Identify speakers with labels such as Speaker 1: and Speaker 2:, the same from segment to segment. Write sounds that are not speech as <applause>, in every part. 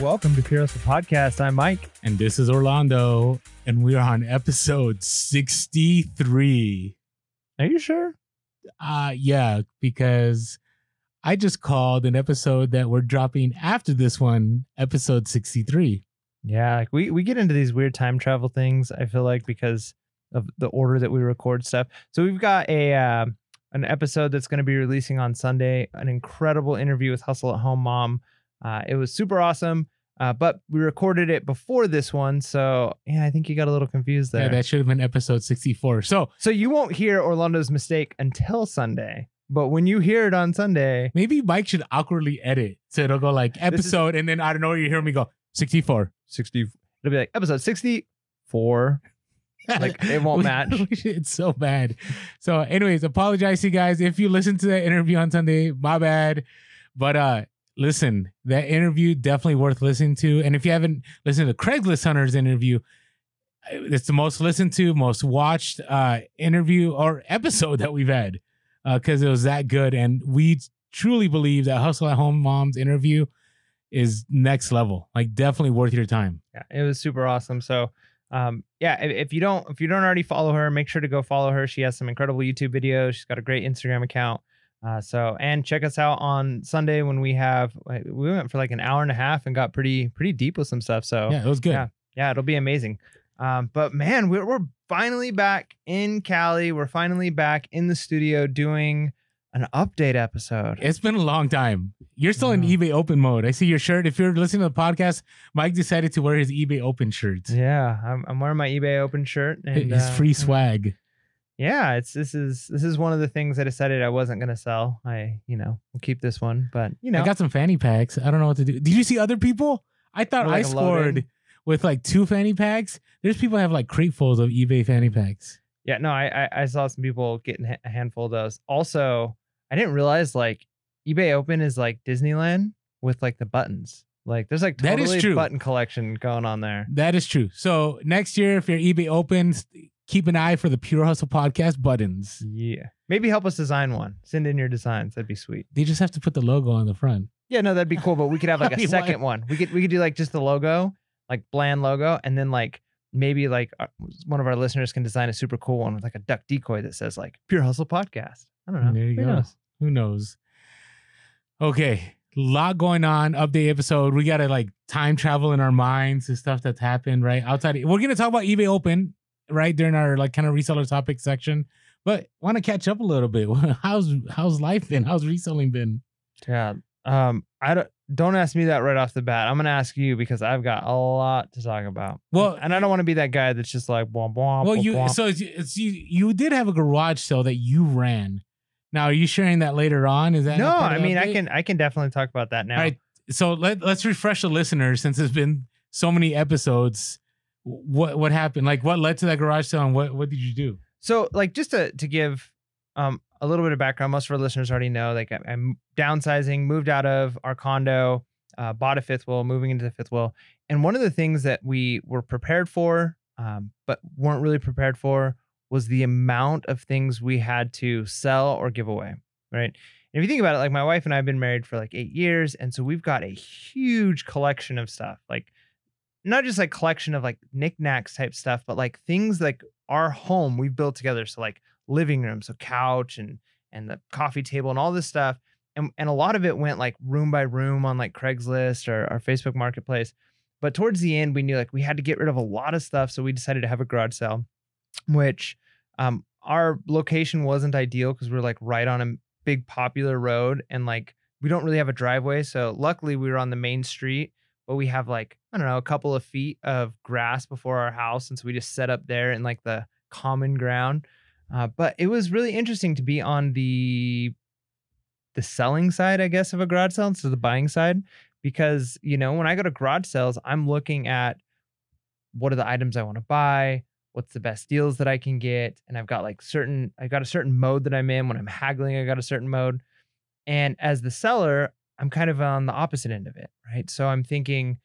Speaker 1: Welcome to Pure Hustle Podcast. I'm Mike.
Speaker 2: And this is Orlando, and we are on episode 63.
Speaker 1: Are you sure?
Speaker 2: Uh yeah, because I just called an episode that we're dropping after this one, episode 63.
Speaker 1: Yeah, like we we get into these weird time travel things. I feel like because of the order that we record stuff. So we've got a uh, an episode that's going to be releasing on Sunday. An incredible interview with Hustle at Home mom. Uh, it was super awesome. Uh, but we recorded it before this one, so yeah, I think you got a little confused there.
Speaker 2: Yeah, that should have been episode 64. So
Speaker 1: so you won't hear Orlando's mistake until Sunday. But when you hear it on Sunday,
Speaker 2: maybe Mike should awkwardly edit. So it'll go like episode, is, and then I don't know, you hear me go 64.
Speaker 1: 60. It'll be like episode 64. like <laughs> it won't match. <laughs>
Speaker 2: it's so bad. So, anyways, apologize to you guys if you listen to that interview on Sunday. My bad. But uh listen, that interview definitely worth listening to. And if you haven't listened to Craigslist Hunter's interview, it's the most listened to, most watched uh interview or <laughs> episode that we've had because uh, it was that good. And we truly believe that Hustle at Home Mom's interview is next level. Like definitely worth your time.
Speaker 1: Yeah, it was super awesome. So um yeah, if, if you don't if you don't already follow her, make sure to go follow her. She has some incredible YouTube videos. She's got a great Instagram account. Uh, so and check us out on Sunday when we have we went for like an hour and a half and got pretty pretty deep with some stuff. So
Speaker 2: yeah, it was good.
Speaker 1: Yeah, yeah, it'll be amazing. Um, but man, we're we're finally back in Cali. We're finally back in the studio doing an update episode.
Speaker 2: It's been a long time. You're still in eBay open mode. I see your shirt. If you're listening to the podcast, Mike decided to wear his eBay open shirt.
Speaker 1: Yeah, I'm, I'm wearing my eBay open shirt
Speaker 2: and his uh, free swag
Speaker 1: yeah, it's this is this is one of the things I decided I wasn't gonna sell. I you know will keep this one, but you know
Speaker 2: I got some fanny packs. I don't know what to do. Did you see other people? I thought like I scored with like two fanny packs. There's people have like cratefuls of eBay fanny packs.
Speaker 1: Yeah, no, I I, I saw some people getting a handful of those. Also, I didn't realize like eBay Open is like Disneyland with like the buttons. Like there's like totally that is true. button collection going on there.
Speaker 2: That is true. So next year, if your eBay opens, keep an eye for the Pure Hustle podcast buttons.
Speaker 1: Yeah. Maybe help us design one. Send in your designs. That'd be sweet.
Speaker 2: They just have to put the logo on the front.
Speaker 1: Yeah, no, that'd be cool. But we could have like <laughs> a second one. We could we could do like just the logo, like bland logo, and then like maybe like uh, one of our listeners can design a super cool one with like a duck decoy that says like Pure Hustle Podcast. I don't know.
Speaker 2: There you Who go. Knows? Who knows? Okay, lot going on. Update episode. We gotta like time travel in our minds and stuff that's happened right outside. We're gonna talk about eBay Open right during our like kind of reseller topic section. But want to catch up a little bit. <laughs> how's how's life been? How's reselling been?
Speaker 1: Yeah. Um, I don't don't ask me that right off the bat. I'm gonna ask you because I've got a lot to talk about.
Speaker 2: Well,
Speaker 1: and I don't want to be that guy that's just like blah blah.
Speaker 2: Well, you
Speaker 1: blah.
Speaker 2: so it's, it's, you you did have a garage sale that you ran. Now, are you sharing that later on? Is that
Speaker 1: no? I mean, I can I can definitely talk about that now. All right.
Speaker 2: So let let's refresh the listeners since it's been so many episodes what what happened? Like what led to that garage sale and what what did you do?
Speaker 1: So like just to to give um a little bit of background, most of our listeners already know like I, am downsizing, moved out of our condo, uh, bought a fifth wheel, moving into the fifth wheel, and one of the things that we were prepared for, um, but weren't really prepared for, was the amount of things we had to sell or give away. Right. And if you think about it, like my wife and I have been married for like eight years, and so we've got a huge collection of stuff, like not just like collection of like knickknacks type stuff, but like things like our home we've built together. So like living room, so couch and and the coffee table and all this stuff. And and a lot of it went like room by room on like Craigslist or our Facebook marketplace. But towards the end, we knew like we had to get rid of a lot of stuff. So we decided to have a garage sale, which um our location wasn't ideal because we we're like right on a big popular road and like we don't really have a driveway. So luckily we were on the main street but we have like I don't know a couple of feet of grass before our house, and so we just set up there in like the common ground. Uh, but it was really interesting to be on the the selling side, I guess, of a garage sale, so the buying side, because you know when I go to garage sales, I'm looking at what are the items I want to buy, what's the best deals that I can get, and I've got like certain I got a certain mode that I'm in. When I'm haggling, I got a certain mode, and as the seller, I'm kind of on the opposite end of it, right? So I'm thinking,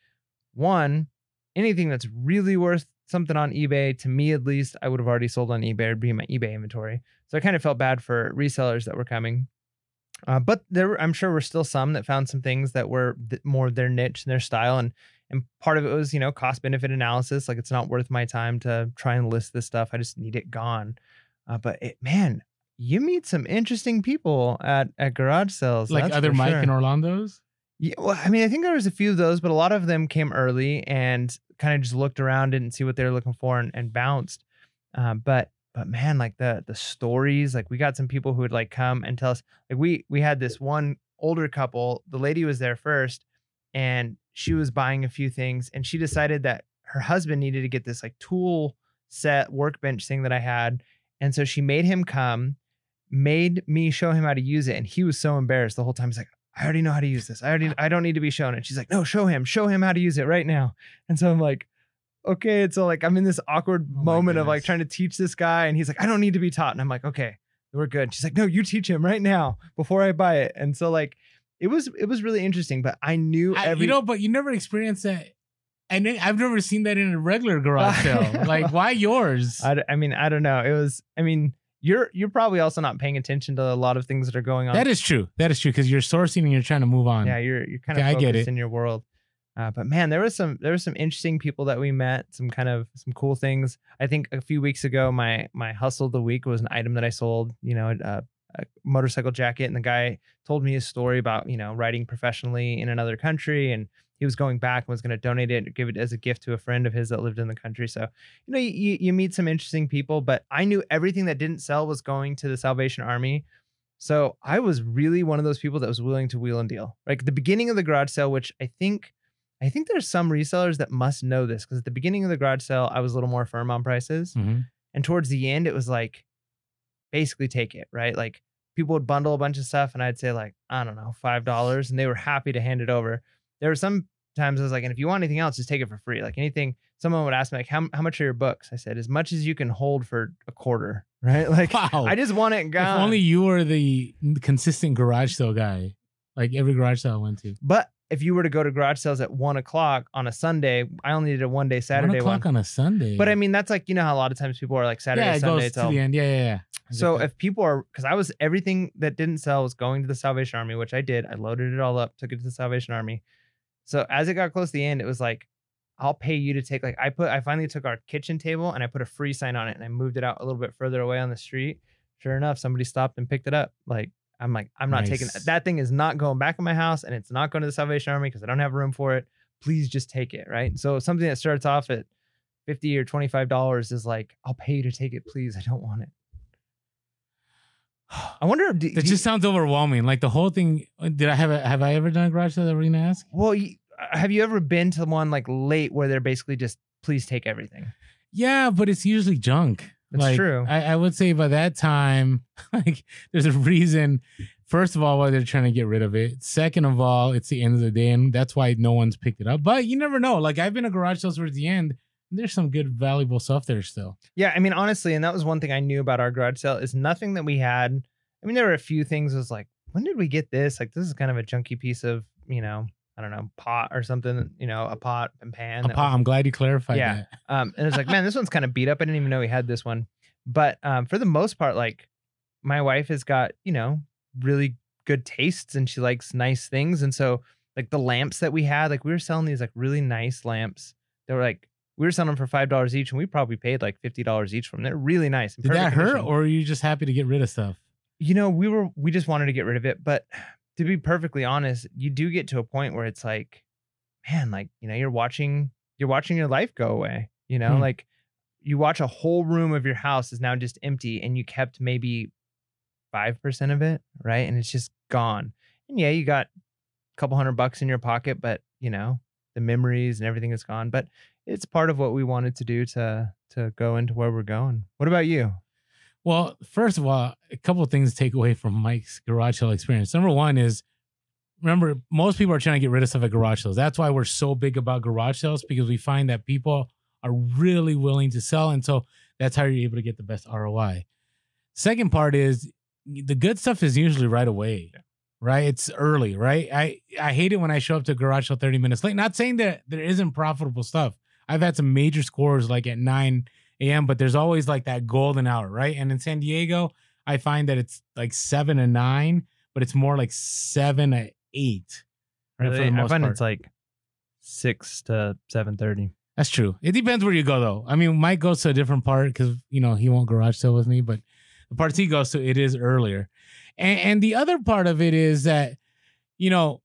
Speaker 1: one, anything that's really worth something on eBay, to me at least, I would have already sold on eBay or be in my eBay inventory. So I kind of felt bad for resellers that were coming. Uh, but there, I'm sure were still some that found some things that were th- more their niche and their style, and and part of it was you know cost benefit analysis. Like it's not worth my time to try and list this stuff. I just need it gone. Uh, but it, man, you meet some interesting people at at garage sales,
Speaker 2: like other Mike
Speaker 1: sure.
Speaker 2: and Orlando's.
Speaker 1: Yeah, well, I mean, I think there was a few of those, but a lot of them came early and kind of just looked around, didn't see what they were looking for, and, and bounced. Um, but but man, like the the stories, like we got some people who would like come and tell us. Like we we had this one older couple. The lady was there first, and she was buying a few things, and she decided that her husband needed to get this like tool set workbench thing that I had, and so she made him come, made me show him how to use it, and he was so embarrassed the whole time. He's like. I already know how to use this. I already I don't need to be shown. And she's like, no, show him, show him how to use it right now. And so I'm like, okay. And so like I'm in this awkward
Speaker 2: Oh
Speaker 1: moment of like trying to teach this guy, and he's like, I don't need to be taught. And I'm like, okay, we're good. She's like, no, you teach him right now before I buy it. And so like it was it was really interesting, but I knew
Speaker 2: I-
Speaker 1: every
Speaker 2: you know, but you never experienced that. And I've never seen that in a regular garage <laughs> sale. Like, why yours?
Speaker 1: I mean, I don't know. It was, I mean, you're you're probably also not paying attention to a lot of things that are going on.
Speaker 2: that is true. That is true because you're sourcing and you're trying to move on.
Speaker 1: yeah, you're you're kind of
Speaker 2: I
Speaker 1: focused
Speaker 2: get it.
Speaker 1: in your world. Uh, but man, there was some there was some interesting people that we met, some kind of some cool things. I think a few weeks ago, my my hustle of the week was an item that I sold. You know, a, a motorcycle jacket, and the guy told me his story about you know riding professionally in another country, and he was going back and was going to donate it, or give it as a gift to a friend of his that lived in the country. So you know, you you meet some interesting people, but I knew everything that didn't sell was going to the Salvation Army. So I was really one of those people that was willing to wheel and deal. Like the beginning of the garage sale, which I think I think there's some resellers that must know this because at the beginning of the garage sale, I was a little more firm on prices.
Speaker 2: Mhm.
Speaker 1: And towards the end, it was like basically take it, right? Like people would bundle a bunch of stuff and I'd say like, I don't know, five dollars, and they were happy to hand it over. There were some times I was like, and if you want anything else, just take it for free. Like anything, someone would ask me, like, how, how much are your books? I said, as much as you can hold for a quarter, <laughs> right? Like
Speaker 2: Wow.
Speaker 1: I just want it
Speaker 2: if
Speaker 1: gone.
Speaker 2: only you were the consistent garage sale guy, like every garage sale I went to.
Speaker 1: But if you were to go to garage sales at one o'clock on a Sunday, I only did a one day Saturday
Speaker 2: one
Speaker 1: one.
Speaker 2: o'clock on a Sunday.
Speaker 1: But I mean, that's like you know how a lot of times people are like Saturday,
Speaker 2: yeah, it
Speaker 1: Sunday
Speaker 2: goes to the end. Yeah, yeah, yeah.
Speaker 1: So if people are, because I was everything that didn't sell was going to the Salvation Army, which I did. I loaded it all up, took it to the Salvation Army. So as it got close to the end, it was like, I'll pay you to take like I put. I finally took our kitchen table and I put a free sign on it and I moved it out a little bit further away on the street. Sure enough, somebody stopped and picked it up. Like I'm like, I'm not taking
Speaker 2: Nice.
Speaker 1: that thing is not going back in my house and it's not going to the Salvation Army because I don't have room for it. Please just take it, right? So something that starts off at fifty or twenty five dollars is like, I'll pay you to take it, please. I don't want it. I wonder if do,
Speaker 2: that
Speaker 1: do
Speaker 2: just sounds overwhelming. Like the whole thing. uh, Did I have a, have I ever done a garage sale that we're gonna ask?
Speaker 1: well, you, have you ever been to one like late where they're basically just please take everything?
Speaker 2: Yeah, but it's usually junk.
Speaker 1: That's
Speaker 2: like,
Speaker 1: true.
Speaker 2: I, I would say by that time, <laughs> like there's a reason. First of all, why they're trying to get rid of it. Second of all, it's the end of the day, and that's why no one's picked it up. But you never know. Like I've been to garage sales towards the end. There's some good, valuable stuff there still.
Speaker 1: Yeah, I mean, honestly, and that was one thing I knew about our garage sale is nothing that we had. I mean, there were a few things. Was like, when did we get this? Like, this is kind of a junky piece of, you know, I don't know, pot or something. You know, a pot and pan.
Speaker 2: A pot,
Speaker 1: was-
Speaker 2: I'm glad you clarified
Speaker 1: Yeah.
Speaker 2: that.
Speaker 1: Um, and it's like, man, this one's kind of beat up. I didn't even know we had this one. But um, for the most part, like my wife has got, you know, really good tastes and she likes nice things. And so like the lamps that we had, like we were selling these like really nice lamps. They were like we were selling them for five dollars each, and we probably paid like fifty dollars each for them. They're really nice.
Speaker 2: Did that hurt,
Speaker 1: condition.
Speaker 2: or are you just happy to get rid of stuff?
Speaker 1: you know, we were we just wanted to get rid of it. But to be perfectly honest, you do get to a point where it's like, man, like, you know, you're watching you're watching your life go away. You know,
Speaker 2: Hmm.
Speaker 1: like you watch a whole room of your house is now just empty and you kept maybe five percent of it, right? And it's just gone. And yeah, you got a couple hundred bucks in your pocket, but you know, the memories and everything is gone. But it's part of what we wanted to do to to go into where we're going. What about you?
Speaker 2: Well, first of all, a couple of things to take away from Mike's garage sale experience. Number one is remember, most people are trying to get rid of stuff at garage sales. That's why we're so big about garage sales because we find that people are really willing to sell. And so that's how you're able to get the best ROI. Second part is the good stuff is usually right away. Right, it's early. Right, I I hate it when I show up to a garage sale thirty minutes late. Not saying that there isn't profitable stuff. I've had some major scores like at nine a.m., but there's always like that golden hour, right? And in San Diego, I find that it's like seven and nine, but it's more like seven to eight. Right,
Speaker 1: Really? I find it's like six to seven thirty.
Speaker 2: That's true. It depends where you go, though. I mean, Mike goes to a different part because you know he won't garage sale with me, but the parts he goes to, it is earlier. And, and the other part of it is that, you know,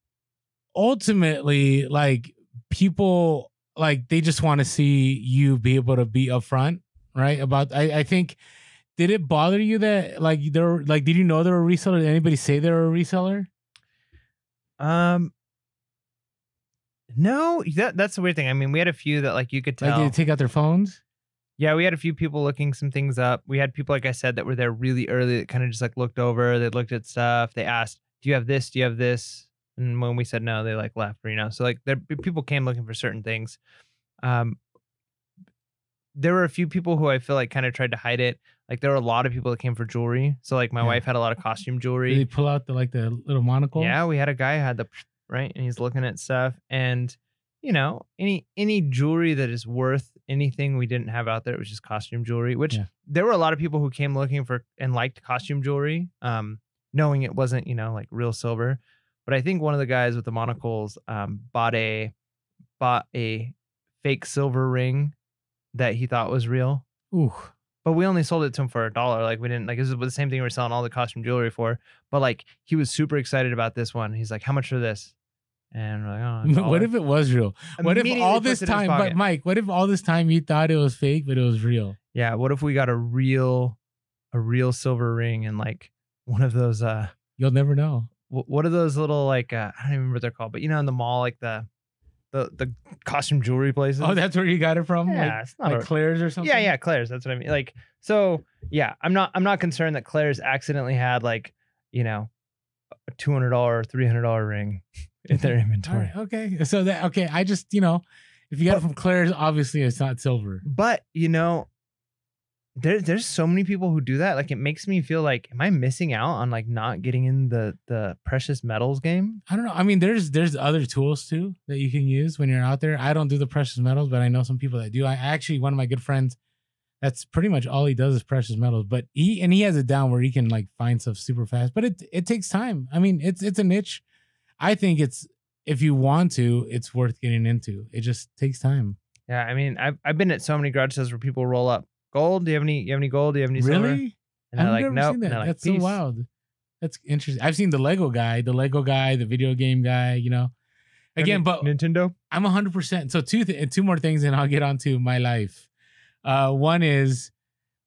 Speaker 2: ultimately, like people, like they just want to see you be able to be upfront, right? About, I, I think, did it bother you that like there, like, did you know they're a reseller? Did anybody say they're a reseller?
Speaker 1: Um, no, that that's the weird thing. I mean, we had a few that like you could
Speaker 2: Like,
Speaker 1: tell.
Speaker 2: did they take out their phones?
Speaker 1: yeah, we had a few people looking some things up. We had people, like I said, that were there really early that kind of just like looked over. They looked at stuff. They asked, "Do you have this? Do you have this?" And when we said no, they like left. You know, so like there people came looking for certain things. Um, there were a few people who I feel like kind of tried to hide it. Like there were a lot of people that came for jewelry. So like my
Speaker 2: Yeah.
Speaker 1: wife had a lot of costume jewelry.
Speaker 2: Did they pull out the like the little monocle?
Speaker 1: Yeah, we had a guy who had the right, and he's looking at stuff, and you know, any any jewelry that is worth anything we didn't have out there, it was just costume jewelry. Which
Speaker 2: Yeah.
Speaker 1: there were a lot of people who came looking for and liked costume jewelry, um, knowing it wasn't you know like real silver. But I think one of the guys with the monocles um, bought a bought a fake silver ring that he thought was real.
Speaker 2: Ooh.
Speaker 1: But we only sold it to him for a dollar. Like we didn't like this is the same thing we are selling all the costume jewelry for. But like he was super excited about this one. He's like, "How much for this?" And we're like, "Oh, <laughs>
Speaker 2: what if it was real? What if all this
Speaker 1: it in his
Speaker 2: time, but. Mike, what if all this time you thought it was fake, but it was real?
Speaker 1: yeah, what if we got a real, a real silver ring and like one of those uh,
Speaker 2: You'll never know.
Speaker 1: Wh- what are those little like uh, I don't even remember what they're called, but you know in the mall like the, the the costume jewelry places.
Speaker 2: Oh, that's where you got it from?
Speaker 1: yeah,
Speaker 2: like
Speaker 1: it's not
Speaker 2: like
Speaker 1: a-
Speaker 2: Claire's or something?
Speaker 1: Yeah, yeah, Claire's. That's what I mean. Like, so yeah, I'm not I'm not concerned that Claire's accidentally had like, you know, a two hundred dollar, three hundred dollar ring <laughs> in their inventory.
Speaker 2: right, okay. So that okay, I just, you know, if you got it from Claire's, obviously it's not silver.
Speaker 1: But you know, there there's so many people who do that. Like, it makes me feel like, am I missing out on like not getting in the the precious metals game?
Speaker 2: I don't know. I mean, there's there's other tools too that you can use when you're out there. I don't do the precious metals, but I know some people that do. I actually one of my good friends, that's pretty much all he does is precious metals. But he and he has it down where he can like find stuff super fast. But it it takes time. I mean, it's it's a niche. I think it's if you want to, it's worth getting into. It just takes time.
Speaker 1: Yeah, I mean, I've I've been at so many garage sales where people roll up gold. Do you have any? You have any gold? Do you have any silver?
Speaker 2: Really?
Speaker 1: And
Speaker 2: I've
Speaker 1: like,
Speaker 2: never
Speaker 1: nope.
Speaker 2: seen that.
Speaker 1: like,
Speaker 2: That's
Speaker 1: "Peace."
Speaker 2: so wild. That's interesting. I've seen the Lego guy, the Lego guy, the video game guy. You know, again, but
Speaker 1: Nintendo.
Speaker 2: I'm 100. percent So two th- two more things, and I'll get on to my life. Uh, one is,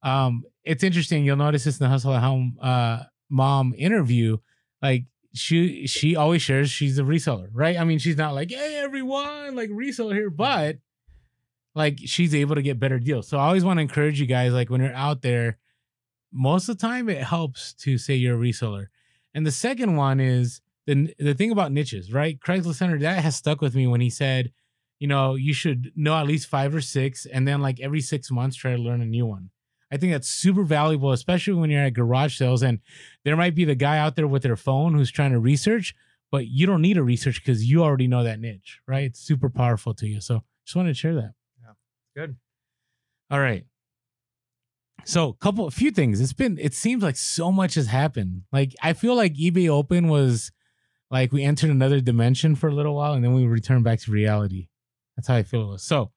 Speaker 2: um, it's interesting. You'll notice this in the Hustle at Home uh, mom interview. Like she she always shares she's a reseller, right? I mean, she's not like, hey everyone, like reseller here, but like she's able to get better deals. So I always want to encourage you guys, like when you're out there, most of the time it helps to say you're a reseller. And the second one is the the thing about niches, right? Craigslist Hunter that has stuck with me when he said, you know, you should know at least five or six, and then like every six months try to learn a new one. I think that's super valuable, especially when you're at garage sales and there might be the guy out there with their phone who's trying to research, but you don't need to research because you already know that niche, right? It's super powerful to you. So just wanted to share that.
Speaker 1: Good.
Speaker 2: All right. So, a couple, a few things. It's been. It seems like so much has happened. Like I feel like eBay Open was like we entered another dimension for a little while, and then we returned back to reality. That's how I feel it was. So,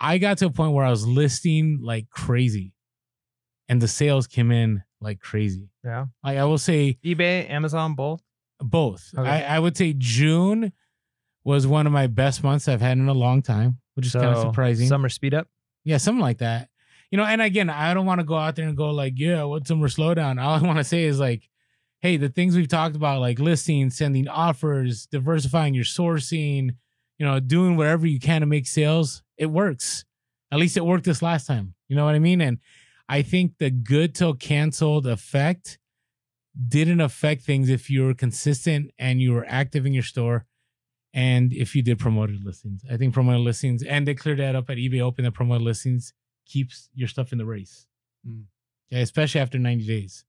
Speaker 2: I got to a point where I was listing like crazy, and the sales came in like crazy.
Speaker 1: Yeah.
Speaker 2: Like I will say
Speaker 1: eBay, Amazon, both.
Speaker 2: both.
Speaker 1: Okay.
Speaker 2: I, I would say June was one of my best months I've had in a long time, which is kind of surprising.
Speaker 1: Summer speed up.
Speaker 2: Yeah, something like that. You know, and again, I don't want to go out there and go like, yeah, what's summer slowdown? All I want to say is like, hey, the things we've talked about, like listing, sending offers, diversifying your sourcing, you know, doing whatever you can to make sales, it works. At least it worked this last time. You know what I mean? And I think the good till canceled effect didn't affect things if you were consistent and you were active in your store and if you did promoted listings. I think promoted listings, and they cleared that up at eBay Open, that promoted listings keeps your stuff in the race.
Speaker 1: Mm.
Speaker 2: Okay, especially after 90 days.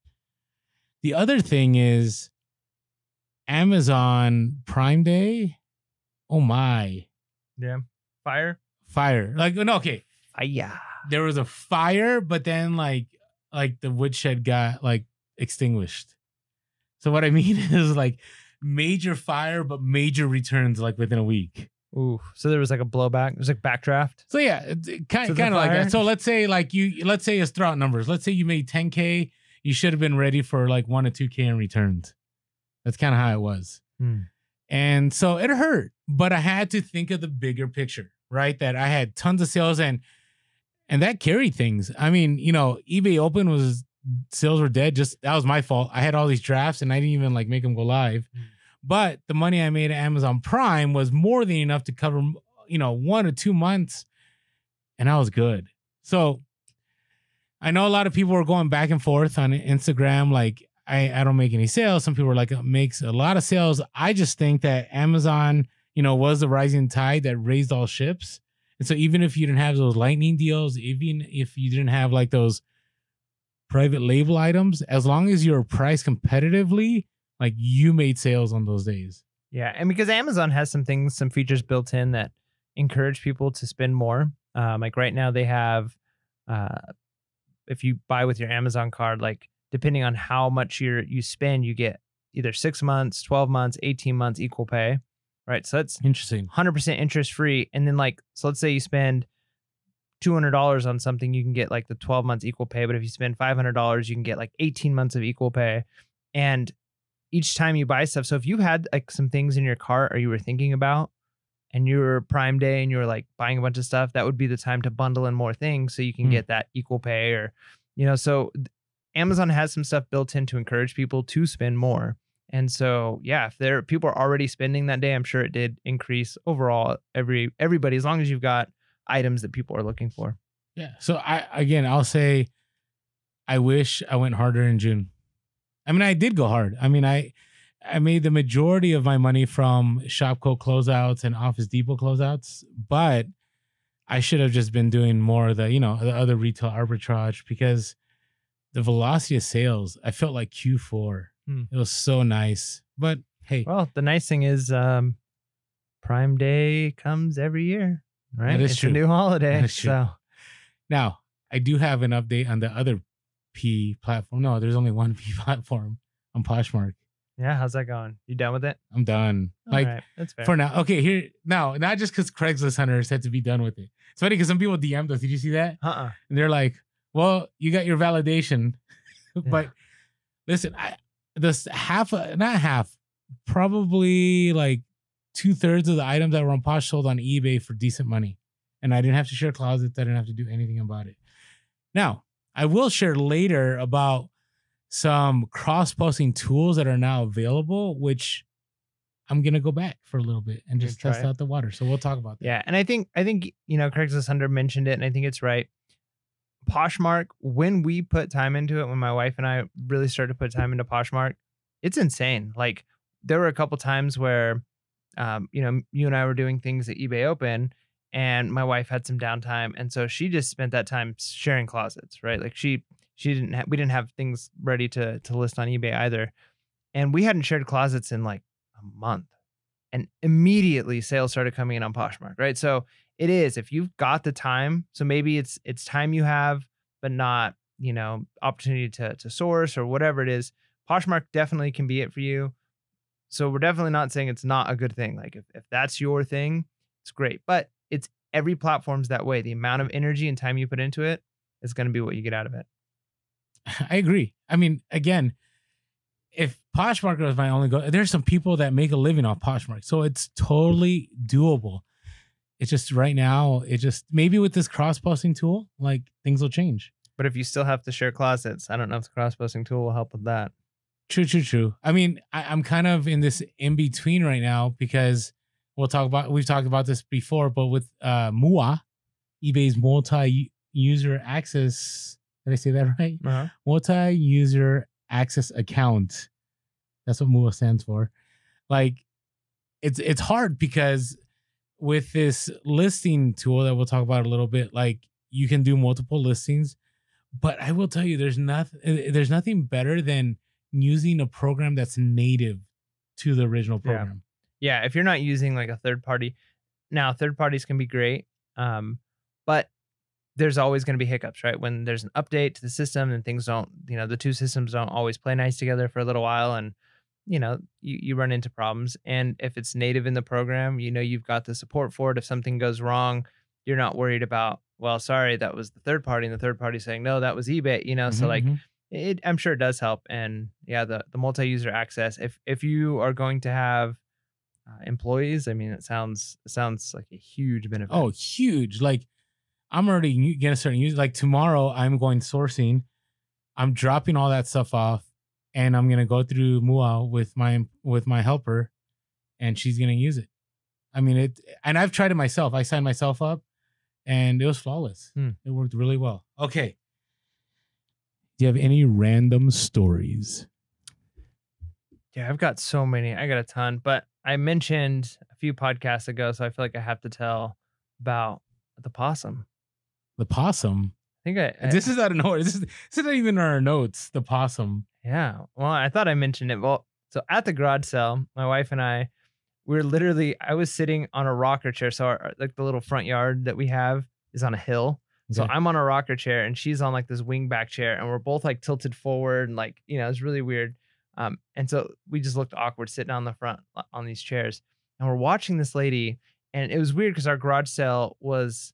Speaker 2: The other thing is Amazon Prime Day. Oh my.
Speaker 1: Yeah. Fire.
Speaker 2: Fire. Like, no, okay.
Speaker 1: yeah.
Speaker 2: There was a fire, but then like like the woodshed got like extinguished. So what I mean <laughs> is like major fire, but major returns like within a week.
Speaker 1: Ooh, so there was like a blowback. It was like backdraft.
Speaker 2: So yeah, kind kind of like that. So let's say like you let's say it's throughout numbers. Let's say you made 10k, you should have been ready for like one or two k in returns. That's kind of how it was.
Speaker 1: Hmm.
Speaker 2: And so it hurt, but I had to think of the bigger picture, right? That I had tons of sales and and that carried things. I mean, you know, eBay Open was sales were dead. Just that was my fault. I had all these drafts and I didn't even like make them go live.
Speaker 1: Mm.
Speaker 2: But the money I made at Amazon Prime was more than enough to cover, you know, one or two months, and I was good. So I know a lot of people were going back and forth on Instagram, like I, I don't make any sales. Some people are like, makes a lot of sales. I just think that Amazon, you know, was the rising tide that raised all ships. And so even if you didn't have those lightning deals, even if you didn't have like those private label items, as long as you're priced competitively, like you made sales on those days.
Speaker 1: Yeah, and because Amazon has some things, some features built in that encourage people to spend more. Um, like right now, they have, uh, if you buy with your Amazon card, like depending on how much you you spend, you get either six months, twelve months, eighteen months equal pay. Right, so that's
Speaker 2: Interesting.
Speaker 1: 100% interest free and then like so let's say you spend $200 on something you can get like the 12 months equal pay but if you spend $500 you can get like 18 months of equal pay and each time you buy stuff so if you had like some things in your cart or you were thinking about and you were prime day and you were like buying a bunch of stuff that would be the time to bundle in more things so you can
Speaker 2: Hmm.
Speaker 1: get that equal pay or you know so Amazon has some stuff built in to encourage people to spend more and so, yeah, if there people are already spending that day, I'm sure it did increase overall every everybody as long as you've got items that people are looking for.
Speaker 2: Yeah. So I again, I'll say, I wish I went harder in June. I mean, I did go hard. I mean, I I made the majority of my money from Shopko closeouts and Office Depot closeouts, but I should have just been doing more of the you know the other retail arbitrage because the velocity of sales. I felt like Q4.
Speaker 1: Hmm.
Speaker 2: It was so nice. But hey,
Speaker 1: Well, the nice thing is um Prime Day comes every year, right?
Speaker 2: That is
Speaker 1: it's
Speaker 2: true.
Speaker 1: a new holiday.
Speaker 2: That is true.
Speaker 1: So
Speaker 2: now I do have an update on the other P platform. No, there's only one <laughs> P platform on Poshmark.
Speaker 1: yeah, how's that going? You done with it?
Speaker 2: I'm done.
Speaker 1: All
Speaker 2: Like
Speaker 1: right, that's fair.
Speaker 2: for now. Okay, here now, not just because Craigslist Hunter said to be done with it. It's funny because some people DM'd us. Did you see that?
Speaker 1: uh-uh.
Speaker 2: And they're like, "Well, you got your validation," <laughs> but listen, I this half, uh, not half, probably like two thirds of the items that were on Posh sold on eBay for decent money, and I didn't have to share closets. I didn't have to do anything about it. Now, I will share later about some cross posting tools that are now available, which I'm gonna go back for a little bit and just test
Speaker 1: it?
Speaker 2: out the water. So we'll talk about that.
Speaker 1: Yeah, and I think I think you know Craigslist Hunter mentioned it, and I think it's right. Poshmark, when we put time into it, when my wife and I really started to put time into Poshmark, it's insane. Like there were a couple times where, um, you know, you and I were doing things at eBay Open, and my wife had some downtime, and so she just spent that time sharing closets, right? Like she she didn't ha- we didn't have things ready to to list on eBay either, and we hadn't shared closets in like a month and immediately sales started coming in on Poshmark, right? So it is if you've got the time. So maybe it's it's time you have, but not you know opportunity to to source or whatever it is. Poshmark definitely can be it for you. So we're definitely not saying it's not a good thing. Like if if that's your thing, it's great. But it's every platform's that way. The amount of energy and time you put into it is going to be what you get out of it. <laughs>
Speaker 2: I agree. I mean, again, if Poshmark was my only goal, there's some people that make a living off Poshmark, so it's totally doable. It's just right now, it just maybe with this cross posting tool, like things will change.
Speaker 1: But if you still have to share closets, I don't know if the cross posting tool will help with that.
Speaker 2: True, true, true. I mean, I, I'm kind of in this in between right now because we'll talk about we've talked about this before, but with uh MUA, eBay's multi-user access. Did I say that <laughs> right?
Speaker 1: Uh-huh.
Speaker 2: multi-user access account. That's what MUA stands for. Like it's it's hard because with this listing tool that we'll talk about a little bit, like you can do multiple listings, but I will tell you there's nothing there's nothing better than using a program that's native to the original program.
Speaker 1: Yeah if you're not using like a third party now third parties can be great um but there's always going to be hiccups right when there's an update to the system and things don't you know the two systems don't always play nice together for a little while and you know, you, you run into problems. And if it's native in the program, you know, you've got the support for it. If something goes wrong, you're not worried about, well, sorry, that was the third party, and the third party saying, no, that was eBay, you know. So
Speaker 2: Mhm,
Speaker 1: like
Speaker 2: mhm.
Speaker 1: it I'm sure it does help. And yeah, the the multi-user access. If if you are going to have uh, employees, I mean, it sounds it sounds like a huge benefit.
Speaker 2: Oh, huge. Like I'm already u- gonna start using like tomorrow I'm going sourcing. I'm dropping all that stuff off and I'm gonna go through Mua with my with my helper and she's gonna use it. I mean it and I've tried it myself. I signed myself up and it was flawless.
Speaker 1: Hmm.
Speaker 2: It worked really well. Okay. Do you have any random stories?
Speaker 1: Yeah, I've got so many. I got a ton, but I mentioned a few podcasts ago, so I feel like I have to tell about the possum.
Speaker 2: The possum.
Speaker 1: I think I, I
Speaker 2: this is out of nowhere. This is this is not even in our notes. The possum.
Speaker 1: yeah. Well, I thought I mentioned it. Well, so at the garage sale, my wife and I, we are literally. I was sitting on a rocker chair, so our, like the little front yard that we have is on a hill. So I'm on a rocker chair and she's on like this wingback chair, and we're both like tilted forward and like you know it's really weird. Um, and so we just looked awkward sitting on the front uh, on these chairs, and we're watching this lady, and it was weird because our garage sale was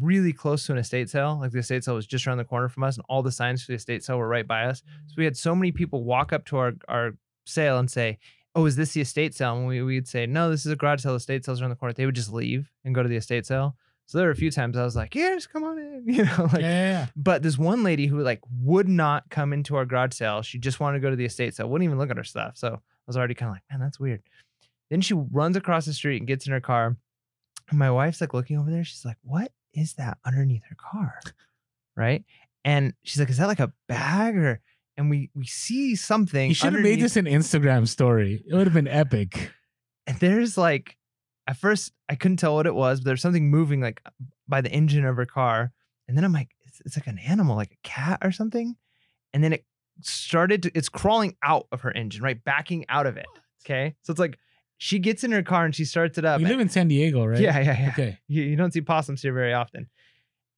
Speaker 1: really close to an estate sale. Like the estate sale was just around the corner from us, and all the signs for the estate sale were right by us. So we had so many people walk up to our our sale and say, "Oh, is this the estate sale?" And we we'd say, "No, this is a garage sale. The estate sale's around the corner." They would just leave and go to the estate sale. So there were a few times I was like, "Yeah, just come on in," <laughs> you know, like.
Speaker 2: yeah, yeah.
Speaker 1: But this one lady who like would not come into our garage sale. She just wanted to go to the estate sale. Wouldn't even look at her stuff. So I was already kind of like, man, that's weird. Then she runs across the street and gets in her car. And my wife's like looking over there. She's like, what is that underneath her car? Right. And she's like, is that like a bag or? And we we see something.
Speaker 2: You should have made this an Instagram story. It would have been epic.
Speaker 1: and there's like at first I couldn't tell what it was, but there's something moving like uh, by the engine of her car. And then I'm like, it's, it's like an animal, like a cat or something. And then it started to, it's crawling out of her engine, right? Backing out of it. Okay. So it's like she gets in her car and she starts it up.
Speaker 2: You live in San Diego, right?
Speaker 1: Yeah, yeah, yeah.
Speaker 2: Okay.
Speaker 1: You, you don't see possums here very often.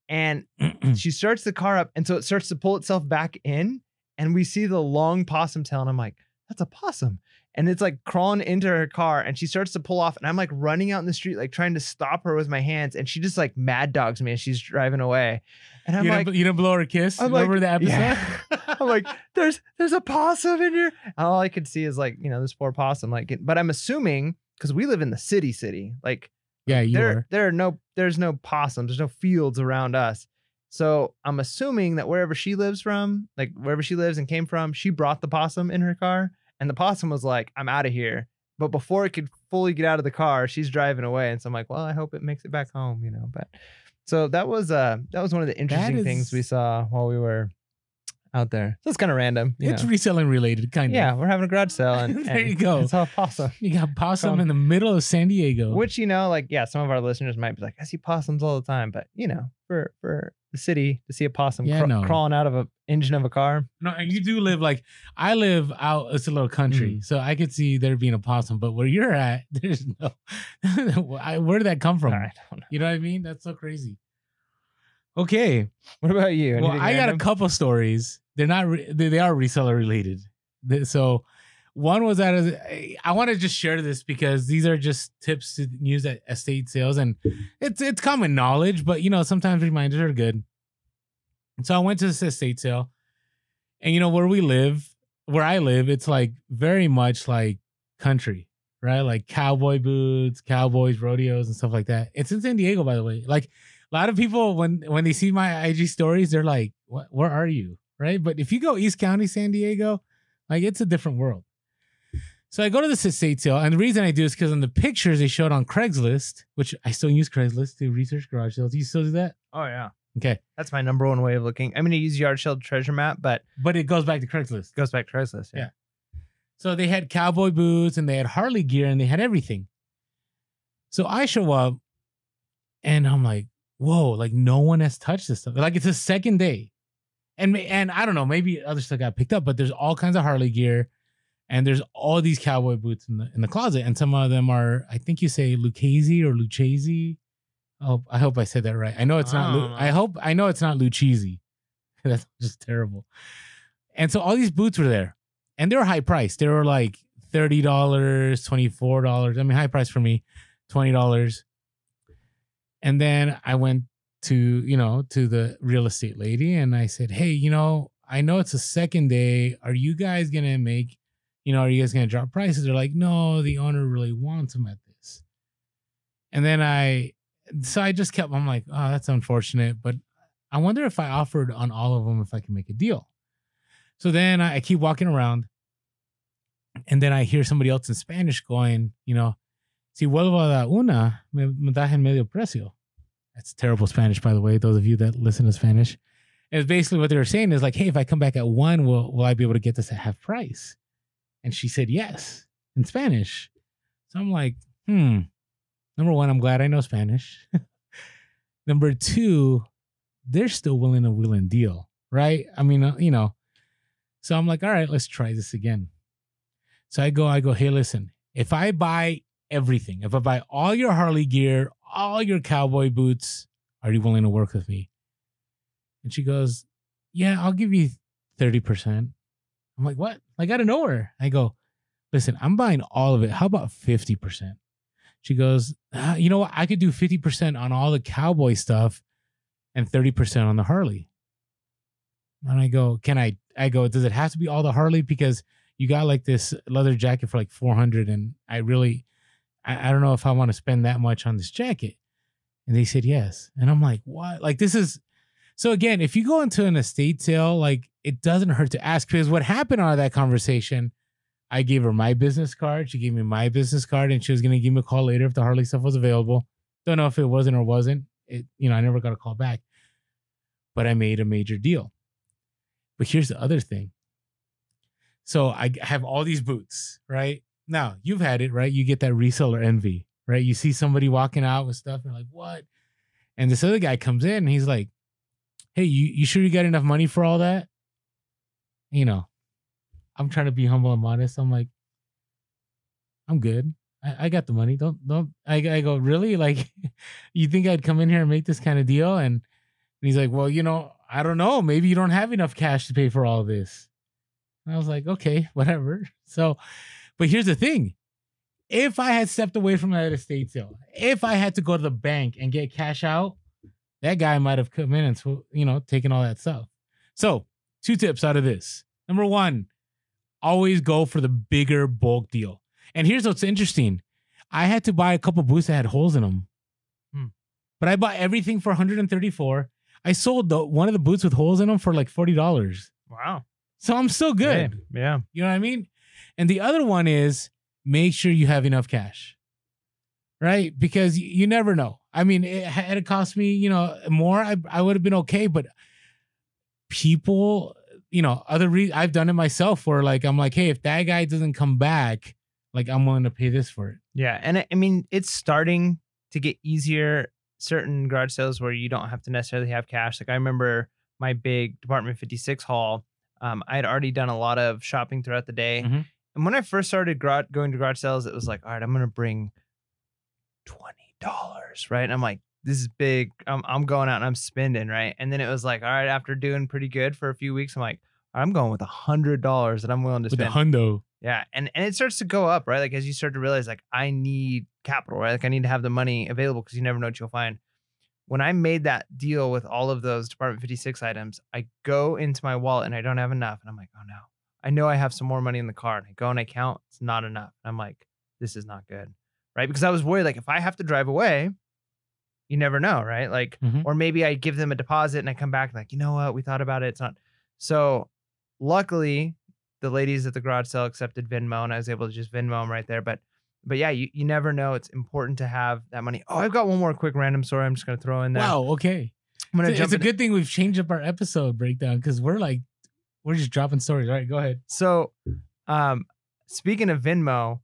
Speaker 1: And <clears throat> she starts the car up. And so it starts to pull itself back in. And we see the long possum tail. And I'm like, that's a possum. And it's like crawling into her car. And she starts to pull off. And I'm like running out in the street, like trying to stop her with my hands. And she just like mad dogs me as she's driving away. And I'm
Speaker 2: you,
Speaker 1: like,
Speaker 2: you didn't blow her a kiss?
Speaker 1: I'm like,
Speaker 2: the episode?
Speaker 1: yeah. <laughs> I'm like, there's there's a possum in here. And all I could see is like, you know, this poor possum. Like, but I'm assuming because we live in the city, city, like
Speaker 2: yeah, you
Speaker 1: there
Speaker 2: were.
Speaker 1: there are no there's no possums there's no fields around us so i'm assuming that wherever she lives from like wherever she lives and came from she brought the possum in her car and the possum was like i'm out of here but before it could fully get out of the car she's driving away and so i'm like well i hope it makes it back home you know but so that was uh that was one of the interesting things we saw while we were out there so it's kind of random you
Speaker 2: It's
Speaker 1: know.
Speaker 2: reselling related, kind of.
Speaker 1: yeah we're having a garage sale <laughs> and,
Speaker 2: There
Speaker 1: and
Speaker 2: you go.
Speaker 1: it's all possum
Speaker 2: You got possum in the middle of San Diego.
Speaker 1: Which you know, like yeah, some of our listeners might be like, I see possums all the time, but you know, for for the city to see a possum
Speaker 2: Yeah,
Speaker 1: craw-
Speaker 2: no.
Speaker 1: crawling out of a engine of a car,
Speaker 2: no, and you do live like I live out. It's a little country,
Speaker 1: Mm.
Speaker 2: so I could see there being a possum. But where you're at, <laughs> there's no. <laughs> I- Where did that come from?
Speaker 1: I don't know.
Speaker 2: You know what I mean? That's so crazy. Okay,
Speaker 1: What about you?
Speaker 2: well,
Speaker 1: Anything
Speaker 2: I got a couple stories. They're not. Re- they, they are reseller related. Th- So, one was out of. Uh, I- want to just share this because these are just tips to use at estate sales, and it's it's common knowledge, but you know sometimes reminders are good. So I went to this estate sale, and you know where we live, where I live, it's like very much like country, right? Like cowboy boots, cowboys, rodeos, and stuff like that. It's in San Diego, by the way. Like a lot of people when when they see my IG stories, they're like, "What? Where are you?" Right? But if you go East County, San Diego, like it's a different world. So I go to this estate sale, and the reason I do is because on the pictures they showed on Craigslist, which I still use Craigslist to research garage sales. Do you still do that?
Speaker 1: Oh yeah,
Speaker 2: Okay,
Speaker 1: that's my number one way of looking. I'm gonna use yard sale treasure map, but
Speaker 2: but it goes back to Craigslist.
Speaker 1: goes back to Craigslist. Yeah.
Speaker 2: Yeah. So they had cowboy boots and they had Harley gear and they had everything. So I show up and I'm like, whoa, like no one has touched this stuff. Like it's a second day. And and I don't know, maybe other stuff got picked up, but there's all kinds of Harley gear and there's all these cowboy boots in the in the closet. And some of them are, I think you say Lucchese or Lucchese. Oh, I hope I said that right. I know it's not.
Speaker 1: I
Speaker 2: Lu-
Speaker 1: know.
Speaker 2: I hope I know it's not Lucchese. <laughs> That's just terrible. And so all these boots were there. and they were high priced. They were like thirty dollars, twenty four dollars. I mean, high price for me, twenty dollars. And then I went to you know to the real estate lady, and I said, "Hey, you know, I know it's a second day. Are you guys gonna make, you know, are you guys gonna drop prices?" They're like, "No, the owner really wants them at this." And then I, so I just kept. I'm like, "Oh, that's unfortunate," but I wonder if I offered on all of them if I can make a deal. So then I, I keep walking around, and then I hear somebody else in Spanish going, you know, si vuelvo a una, me, me das en medio precio. That's terrible Spanish, by the way. Those of you that listen to Spanish, it's basically what they were saying is like, hey, if I come back at one, will will I be able to get this at half price? And she said yes in Spanish. So I'm like, hmm. Number one, I'm glad I know Spanish. <laughs> Number two, they're still willing to wheel and deal, right? I mean, uh, you know. So I'm like, all right, let's try this again. So I go, I go, hey, listen, if I buy everything, if I buy all your Harley gear, all your cowboy boots, are you willing to work with me? And she goes, yeah, I'll give you 30%. I'm like, what? Like out of nowhere. I go, listen, I'm buying all of it. How about 50%? She goes, uh, you know what? I could do 50% on all the cowboy stuff and 30% on the Harley. And I go, can I? I go, does it have to be all the Harley? Because you got like this leather jacket for like 400 and I really, I, I don't know if I want to spend that much on this jacket. And they said yes. And I'm like, what? Like, this is, so again, if you go into an estate sale, like it doesn't hurt to ask because what happened out of that conversation, I gave her my business card. She gave me my business card and she was going to give me a call later if the Harley stuff was available. Don't know if it wasn't or wasn't. It, you know, I never got a call back, but I made a major deal. But here's the other thing. So I have all these boots, right? Now you've had it, right? You get that reseller envy, right? You see somebody walking out with stuff and like, what? And this other guy comes in and he's like, Hey, you, you sure you got enough money for all that? You know, I'm trying to be humble and modest. I'm like, I'm good. I, I got the money. Don't don't I, I go, really? Like <laughs> you think I'd come in here and make this kind of deal? And, and he's like, Well, you know, I don't know. Maybe you don't have enough cash to pay for all this. And I was like, okay, <laughs> whatever. So, but here's the thing. If I had stepped away from that estate sale, if I had to go to the bank and get cash out, that guy might have come in and you know taken all that stuff. So, two tips out of this. Number one, always go for the bigger bulk deal. And here's what's interesting: I had to buy a couple boots that had holes in them,
Speaker 1: Hmm.
Speaker 2: but I bought everything for 134. I sold the one of the boots with holes in them for like forty dollars.
Speaker 1: Wow.
Speaker 2: So I'm still good.
Speaker 1: Hey, yeah.
Speaker 2: You know what I mean? And the other one is make sure you have enough cash, right? Because you never know. I mean, it had it cost me, you know, more, I, I would have been okay. But people, you know, other re- I've done it myself where like I'm like, hey, if that guy doesn't come back, like I'm willing to pay this for it.
Speaker 1: Yeah, and I, I mean it's starting to get easier. Certain garage sales where you don't have to necessarily have cash. Like I remember my big Department 56 haul. Um, I had already done a lot of shopping throughout the day,
Speaker 2: Mhm.
Speaker 1: and when I first started gra- going to garage sales, it was like, all right, I'm gonna bring twenty dollars, right? And I'm like, this is big. I'm I'm going out and I'm spending, right? And then it was like, all right, after doing pretty good for a few weeks, I'm like, I'm going with a hundred dollars that I'm willing to
Speaker 2: With
Speaker 1: spend.
Speaker 2: hundo.
Speaker 1: Yeah, and and it starts to go up, right? Like as you start to realize, like I need capital, right? Like I need to have the money available because you never know what you'll find. When I made that deal with all of those Department 56 items, I go into my wallet and I don't have enough, and I'm like, oh no, I know I have some more money in the car, and I go and I count, it's not enough. I'm like, this is not good, right? Because I was worried, like if I have to drive away, you never know, right? Like
Speaker 2: Mhm.
Speaker 1: or maybe I give them a deposit and I come back like, you know what, we thought about it. It's not. So luckily, the ladies at the garage sale accepted Venmo and I was able to just Venmo them right there. But but yeah, you, you never know. It's important to have that money. Oh, I've got one more quick random story. I'm just gonna throw in there.
Speaker 2: Wow. Okay.
Speaker 1: I'm gonna
Speaker 2: It's,
Speaker 1: jump
Speaker 2: it's a good thing we've changed up our episode breakdown because we're like, we're just dropping stories. All right, go ahead.
Speaker 1: So, um, speaking of Venmo,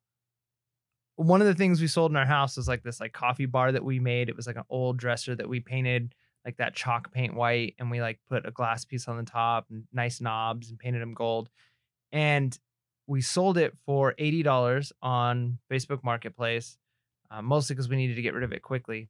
Speaker 1: one of the things we sold in our house was like this like coffee bar that we made. It was like an old dresser that we painted like that chalk paint white, and we like put a glass piece on the top and nice knobs and painted them gold. And we sold it for eighty dollars on Facebook Marketplace, uh, mostly because we needed to get rid of it quickly.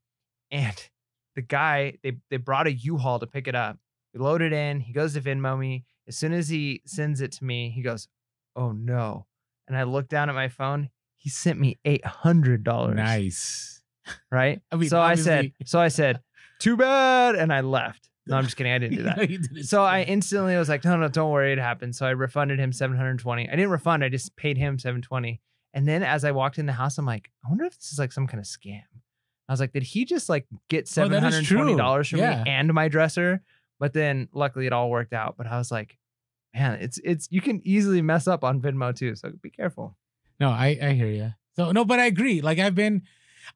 Speaker 1: And <laughs> the guy they they brought a U-Haul to pick it up. We load it in. He goes to Venmo me. As soon as he sends it to me, he goes, oh no. And I look down at my phone. He sent me eight hundred dollars.
Speaker 2: Nice.
Speaker 1: Right. <laughs>
Speaker 2: I mean,
Speaker 1: so I said, so I said, too bad, and I left. No, I'm just kidding. I didn't do <laughs> that.
Speaker 2: No, didn't
Speaker 1: So I instantly was like, no, no, don't worry, it happened. So I refunded him 720. I didn't refund, I just paid him 720. And then as I walked in the house, I'm like, I wonder if this is like some kind of scam. I was like, did he just like get
Speaker 2: Oh, that is true.
Speaker 1: $720 from
Speaker 2: Yeah.
Speaker 1: me and my dresser? But then luckily it all worked out. But I was like, man, it's it's you can easily mess up on Venmo too. So be careful.
Speaker 2: No, I I hear you. So no, but I agree. Like I've been,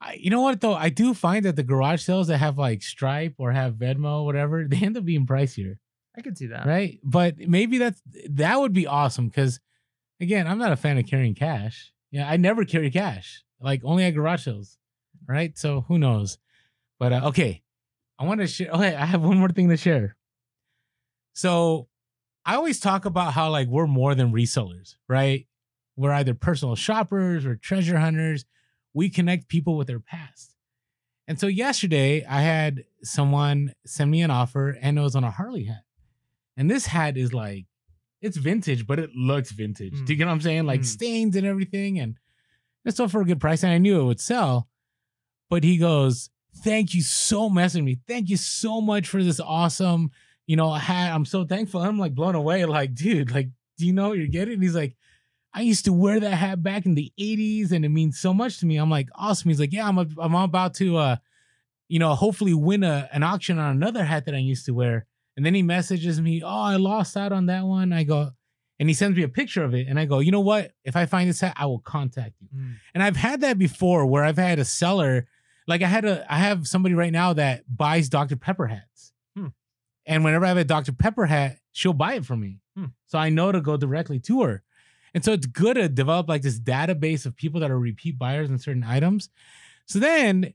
Speaker 2: I, you know what though? I do find that the garage sales that have like Stripe or have Venmo, whatever, they end up being pricier,
Speaker 1: I could see that.
Speaker 2: right? But maybe that's that would be awesome because, again, I'm not a fan of carrying cash. Yeah, I never carry cash, like only at garage sales, right? So who knows? But uh, okay, I want to share. Okay, I have one more thing to share. So I always talk about how like we're more than resellers, right? We're either personal shoppers or treasure hunters. We connect people with their past. And so yesterday I had someone send me an offer and it was on a Harley hat. And this hat is like, it's vintage, but it looks vintage. Do you get what I'm saying? Like
Speaker 1: Mm.
Speaker 2: stains and everything. And it's sold for a good price. And I knew it would sell. But he goes, Thank you so much, with me. Thank you so much for this awesome, you know, hat. I'm so thankful. I'm like blown away. Like, dude, like, do you know what you're getting? And he's like, I used to wear that hat back in the 80s and it means so much to me. I'm like, awesome. He's like, yeah, I'm, a, I'm about to, uh, you know, hopefully win a, an auction on another hat that I used to wear. And then he messages me, oh, I lost out on that one. I go, and he sends me a picture of it. And I go, you know what? If I find this hat, I will contact you.
Speaker 1: Mm.
Speaker 2: And I've had that before where I've had a seller, like I had a, I have somebody right now that buys Dr. Pepper hats.
Speaker 1: Hmm.
Speaker 2: And whenever I have a Dr. Pepper hat, she'll buy it from me.
Speaker 1: Hmm.
Speaker 2: So I know to go directly to her. And so it's good to develop like this database of people that are repeat buyers in certain items. So then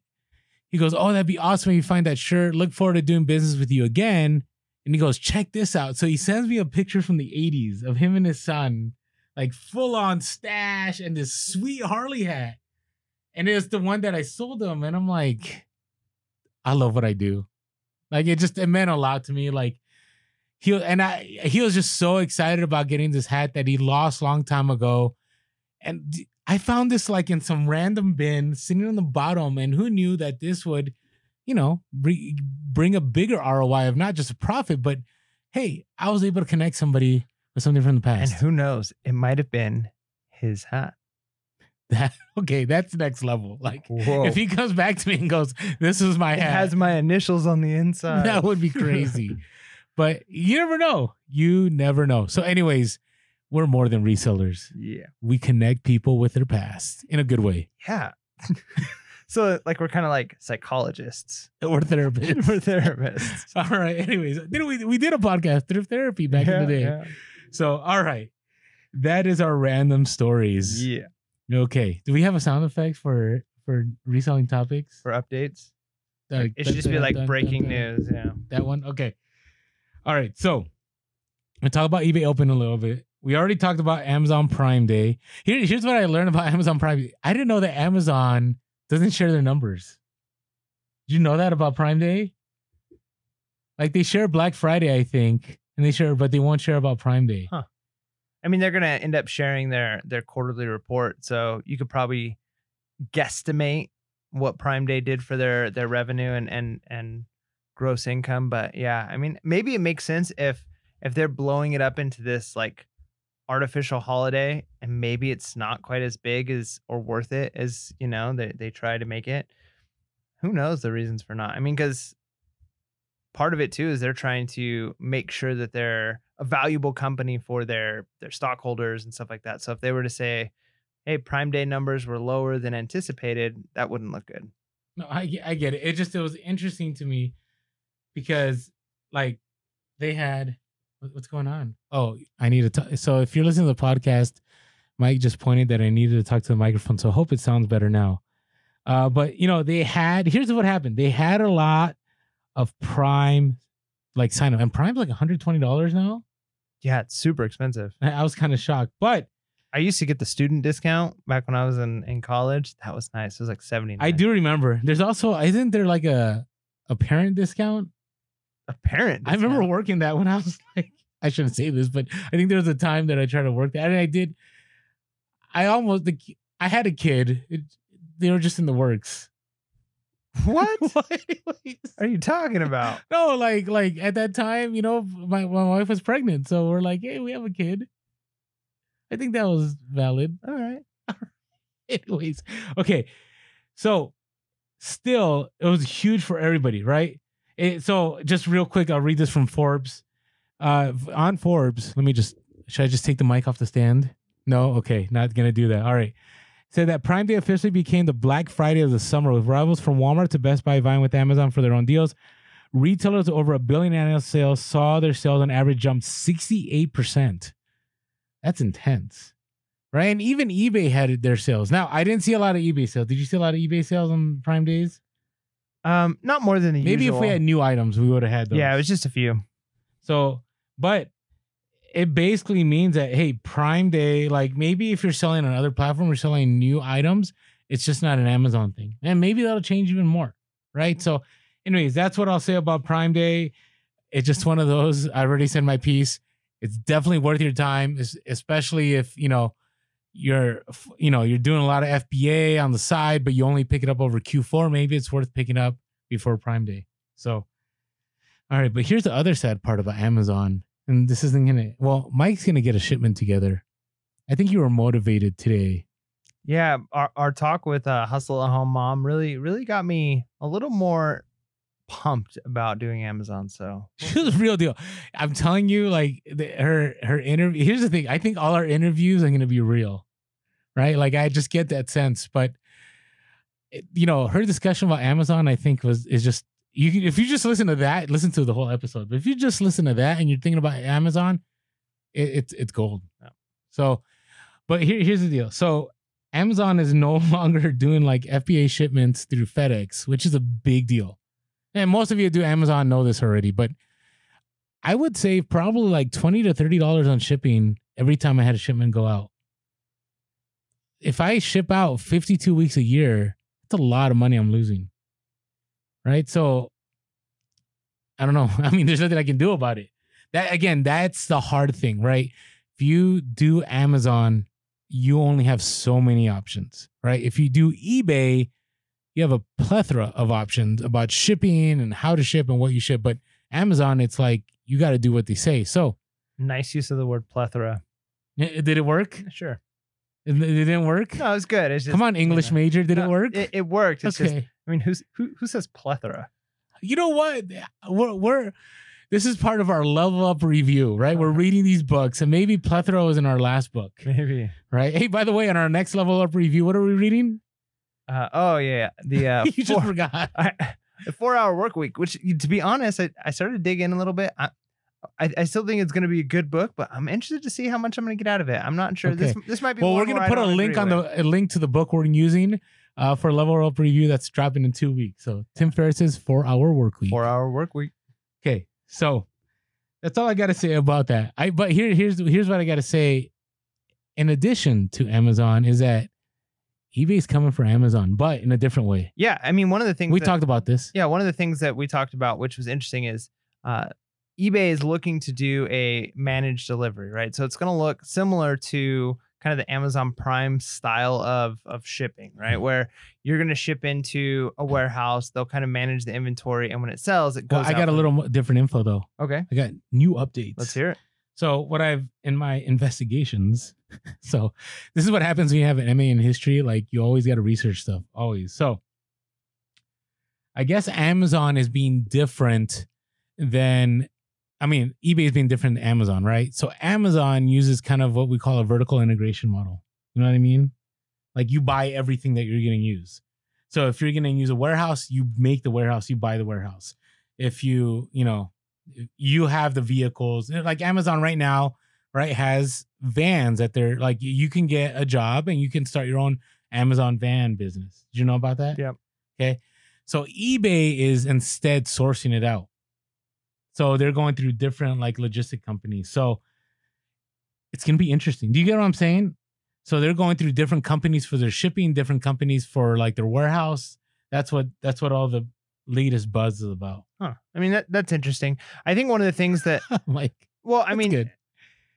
Speaker 2: he goes, Oh, that'd be awesome if you find that shirt. Look forward to doing business with you again. And he goes, Check this out. So he sends me a picture from the 80s of him and his son, like full on stash and this sweet Harley hat. And it's the one that I sold him. And I'm like, I love what I do. Like it just, it meant a lot to me. Like, he and I he was just so excited about getting this hat that he lost long time ago. And I found this like in some random bin sitting on the bottom. And who knew that this would, you know, bring, bring a bigger ROI of not just a profit, but hey, I was able to connect somebody with something from the past, And
Speaker 1: who knows? It might have been his hat.
Speaker 2: that <laughs> okay, that's next level. Like
Speaker 1: Whoa.
Speaker 2: if he comes back to me and goes, This is my
Speaker 1: it
Speaker 2: hat.
Speaker 1: has my initials on the <laughs> inside.
Speaker 2: that would be <laughs> crazy. But you never know. You never know. So, anyways, we're more than resellers.
Speaker 1: yeah.
Speaker 2: We connect people with their past in a good way.
Speaker 1: Yeah. <laughs> so like we're kind of like psychologists. <laughs>
Speaker 2: We're therapists. <laughs>
Speaker 1: we're therapists.
Speaker 2: all right. Anyways, did we we did a podcast through therapy back in the day.
Speaker 1: Yeah,
Speaker 2: So, all right. That is our random stories.
Speaker 1: Yeah.
Speaker 2: Okay. Do we have a sound effect for for reselling topics?
Speaker 1: For updates. It should just be like breaking news. Yeah.
Speaker 2: That one? Okay. All right. So we talk about eBay Open a little bit. We already talked about Amazon Prime Day. Here, here's what I learned about <laughs> Amazon Prime Day. I didn't know that Amazon doesn't share their numbers. Did you know that about Prime Day? Like they share Black Friday, I think, and they share, but they won't share about Prime Day.
Speaker 1: Huh. I mean, they're gonna end up sharing their their quarterly report, so you could probably guesstimate what Prime Day did for their their revenue and and and gross income. But yeah, I mean, maybe it makes sense if if they're blowing it up into this like artificial holiday, and maybe it's not quite as big as or worth it as you know they they try to make it. Who knows the reasons for not? I mean, because part of it too is they're trying to make sure that they're a valuable company for their their stockholders and stuff like that. So if they were to say, "Hey, Prime Day numbers were lower than anticipated," that wouldn't look good.
Speaker 2: No, I I get it. It just it was interesting to me because like they had what's going on. Oh, I need to. Talk. So if you're listening to the podcast, Mike just pointed that I needed to talk to the microphone. So I hope it sounds better now. Uh, but you know they had. Here's what happened. They had a lot of Prime like sign up, and Prime's like 120 dollars now.
Speaker 1: Yeah, it's super expensive.
Speaker 2: I I was kind of shocked, but
Speaker 1: I used to get the student discount back when I was in in college. That was nice. It was like seventy.
Speaker 2: I do remember. There's also isn't there like a a parent discount?
Speaker 1: A parent.
Speaker 2: I remember working that when I was <laughs> like I shouldn't say this, but I think there was a time that I tried to work that, and I did. I almost the I had a kid. It, they were just in the works. <laughs>
Speaker 1: What
Speaker 2: What?
Speaker 1: are you talking about?
Speaker 2: no, like like at that time, you know, my my wife was pregnant, so we're like, hey, we have a kid. I think that was valid.
Speaker 1: All right. <laughs>
Speaker 2: Anyways, okay. So still, it was huge for everybody, right? It, so just real quick, I'll read this from Forbes. Uh, on Forbes, let me just. Should I just take the mic off the stand? No, okay, not gonna do that. All right. Said that Prime Day officially became the Black Friday of the summer, with rivals from Walmart to Best Buy vying with Amazon for their own deals. Retailers over a billion annual sales saw their sales on average jump 68%. That's intense. Right. And even eBay had their sales. Now, I didn't see a lot of eBay sales. Did you see a lot of eBay sales on Prime Days?
Speaker 1: Um, not more than the
Speaker 2: Maybe
Speaker 1: usual.
Speaker 2: if we had new items, we would have had those.
Speaker 1: Yeah, it was just a few.
Speaker 2: So, but it basically means that hey, Prime Day, like maybe if you're selling on other platforms, you're selling new items, it's just not an Amazon thing, and maybe that'll change even more, right? So, anyways, that's what I'll say about Prime Day. It's just one of those. I already said my piece. It's definitely worth your time, especially if you know you're you know you're doing a lot of FBA on the side, but you only pick it up over Q4. Maybe it's worth picking up before Prime Day. So. All right, but here's the other sad part about Amazon. And this isn't gonna well, Mike's gonna get a shipment together. I think you were motivated today.
Speaker 1: Yeah, our, our talk with uh, Hustle at Home Mom really really got me a little more pumped about doing Amazon. So <laughs>
Speaker 2: She was real deal. I'm telling you, like the, her her interview. Here's the thing. I think all our interviews are gonna be real, right? Like I just get that sense. But eh, you know, her discussion about Amazon, I think was is just you. Can, if you just listen to that, listen to the whole episode. But if you just listen to that and you're thinking about Amazon, it, it's it's gold.
Speaker 1: Yeah.
Speaker 2: So, but here here's the deal. So Amazon is no <laughs> longer doing like FBA shipments through FedEx, which is a big deal. And most of you do Amazon know this already, but I would save probably like twenty to thirty dollars on shipping every time I had a shipment go out. If I ship out fifty-two weeks a year, that's a lot of money I'm losing. Right? So I don't know. <laughs> I mean, there's nothing I can do about it. That again, that's the hard thing, right? If you do Amazon, you only have so many options, right? If you do eBay, you have a plethora of options about shipping and how to ship and what you ship. But Amazon, it's like you got to do what they say. So,
Speaker 1: nice use of the word plethora.
Speaker 2: did it work?
Speaker 1: Sure.
Speaker 2: It it didn't work.
Speaker 1: No, it's good. It's just,
Speaker 2: Come on,
Speaker 1: you
Speaker 2: English
Speaker 1: know.
Speaker 2: major, did it work?
Speaker 1: It, it worked. It's
Speaker 2: okay.
Speaker 1: just I mean, who's who who says plethora?
Speaker 2: you know what? We're we're this is part of our level up review, right? We're
Speaker 1: Uh-huh.
Speaker 2: reading these books, and maybe plethora was in our last book,
Speaker 1: Maybe.
Speaker 2: right? Hey, by the way, on our next level up review, what are we reading?
Speaker 1: Uh, oh yeah, the uh, <laughs>
Speaker 2: you just forgot. <laughs>
Speaker 1: I, the four hour work week. Which, to be honest, I, I started to dig in a little bit. I, I, I still think it's going to be a good book, but I'm interested to see how much I'm going to get out of it. I'm not sure. This this might be.
Speaker 2: Well, we're gonna put a link on
Speaker 1: with.
Speaker 2: the a link to the book we're using uh, for level up review that's dropping in two weeks. So Tim Ferriss's four hour work week.
Speaker 1: four hour work week.
Speaker 2: Okay, so that's all I got to say about that. I but here here's here's what I got to say. In addition to Amazon, is that eBay's coming for Amazon, but in a different way.
Speaker 1: Yeah, I mean, one of the things
Speaker 2: We
Speaker 1: that-
Speaker 2: talked about this.
Speaker 1: Yeah, one of the things that we talked about, which was interesting, is uh, eBay is looking to do a managed delivery, right? So it's going to look similar to kind of the Amazon Prime style of of shipping, right?
Speaker 2: Mhm.
Speaker 1: Where you're going to ship into a warehouse, they'll kind of manage the inventory, and when it sells, it
Speaker 2: Well,
Speaker 1: goes.
Speaker 2: I
Speaker 1: out
Speaker 2: got a little different info though.
Speaker 1: Okay,
Speaker 2: I got new updates.
Speaker 1: let's hear it.
Speaker 2: So what I've in my investigations, <laughs> so this is what happens when you have an MA in history. Like you always got to research stuff, always. So I guess Amazon is being different than, I mean, eBay is being different than Amazon, right? So Amazon uses kind of what we call a vertical integration model. You know what I mean? Like you buy everything that you're going to use. So if you're going to use a warehouse, you make the warehouse, you buy the warehouse. If you, you know, you have the vehicles like Amazon right now, right, has vans that they're like you can get a job and you can start your own Amazon van business. Did you know about that?
Speaker 1: Yep.
Speaker 2: Okay. So eBay is instead sourcing it out. So they're going through different like logistic companies. So it's gonna be interesting. Do you get what I'm saying? So they're going through different companies for their shipping, different companies for like their warehouse. That's what that's what all the latest buzz is about.
Speaker 1: Huh. I mean, that that's interesting. I think one of the things that <laughs>
Speaker 2: like
Speaker 1: Well, I mean,
Speaker 2: good.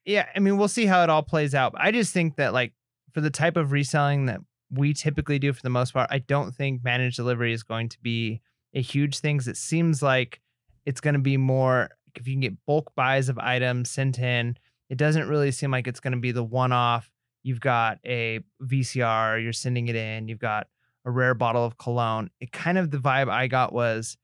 Speaker 1: yeah, I mean, we'll see how it all plays out. I just think that like for the type of reselling that we typically do for the most part, I don't think managed delivery is going to be a huge thing. it seems like it's going to be more if you can get bulk buys of items sent in. It doesn't really seem like it's going to be the one-off. You've got a VCR, you're sending it in. You've got a rare bottle of cologne. It kind of the vibe I got was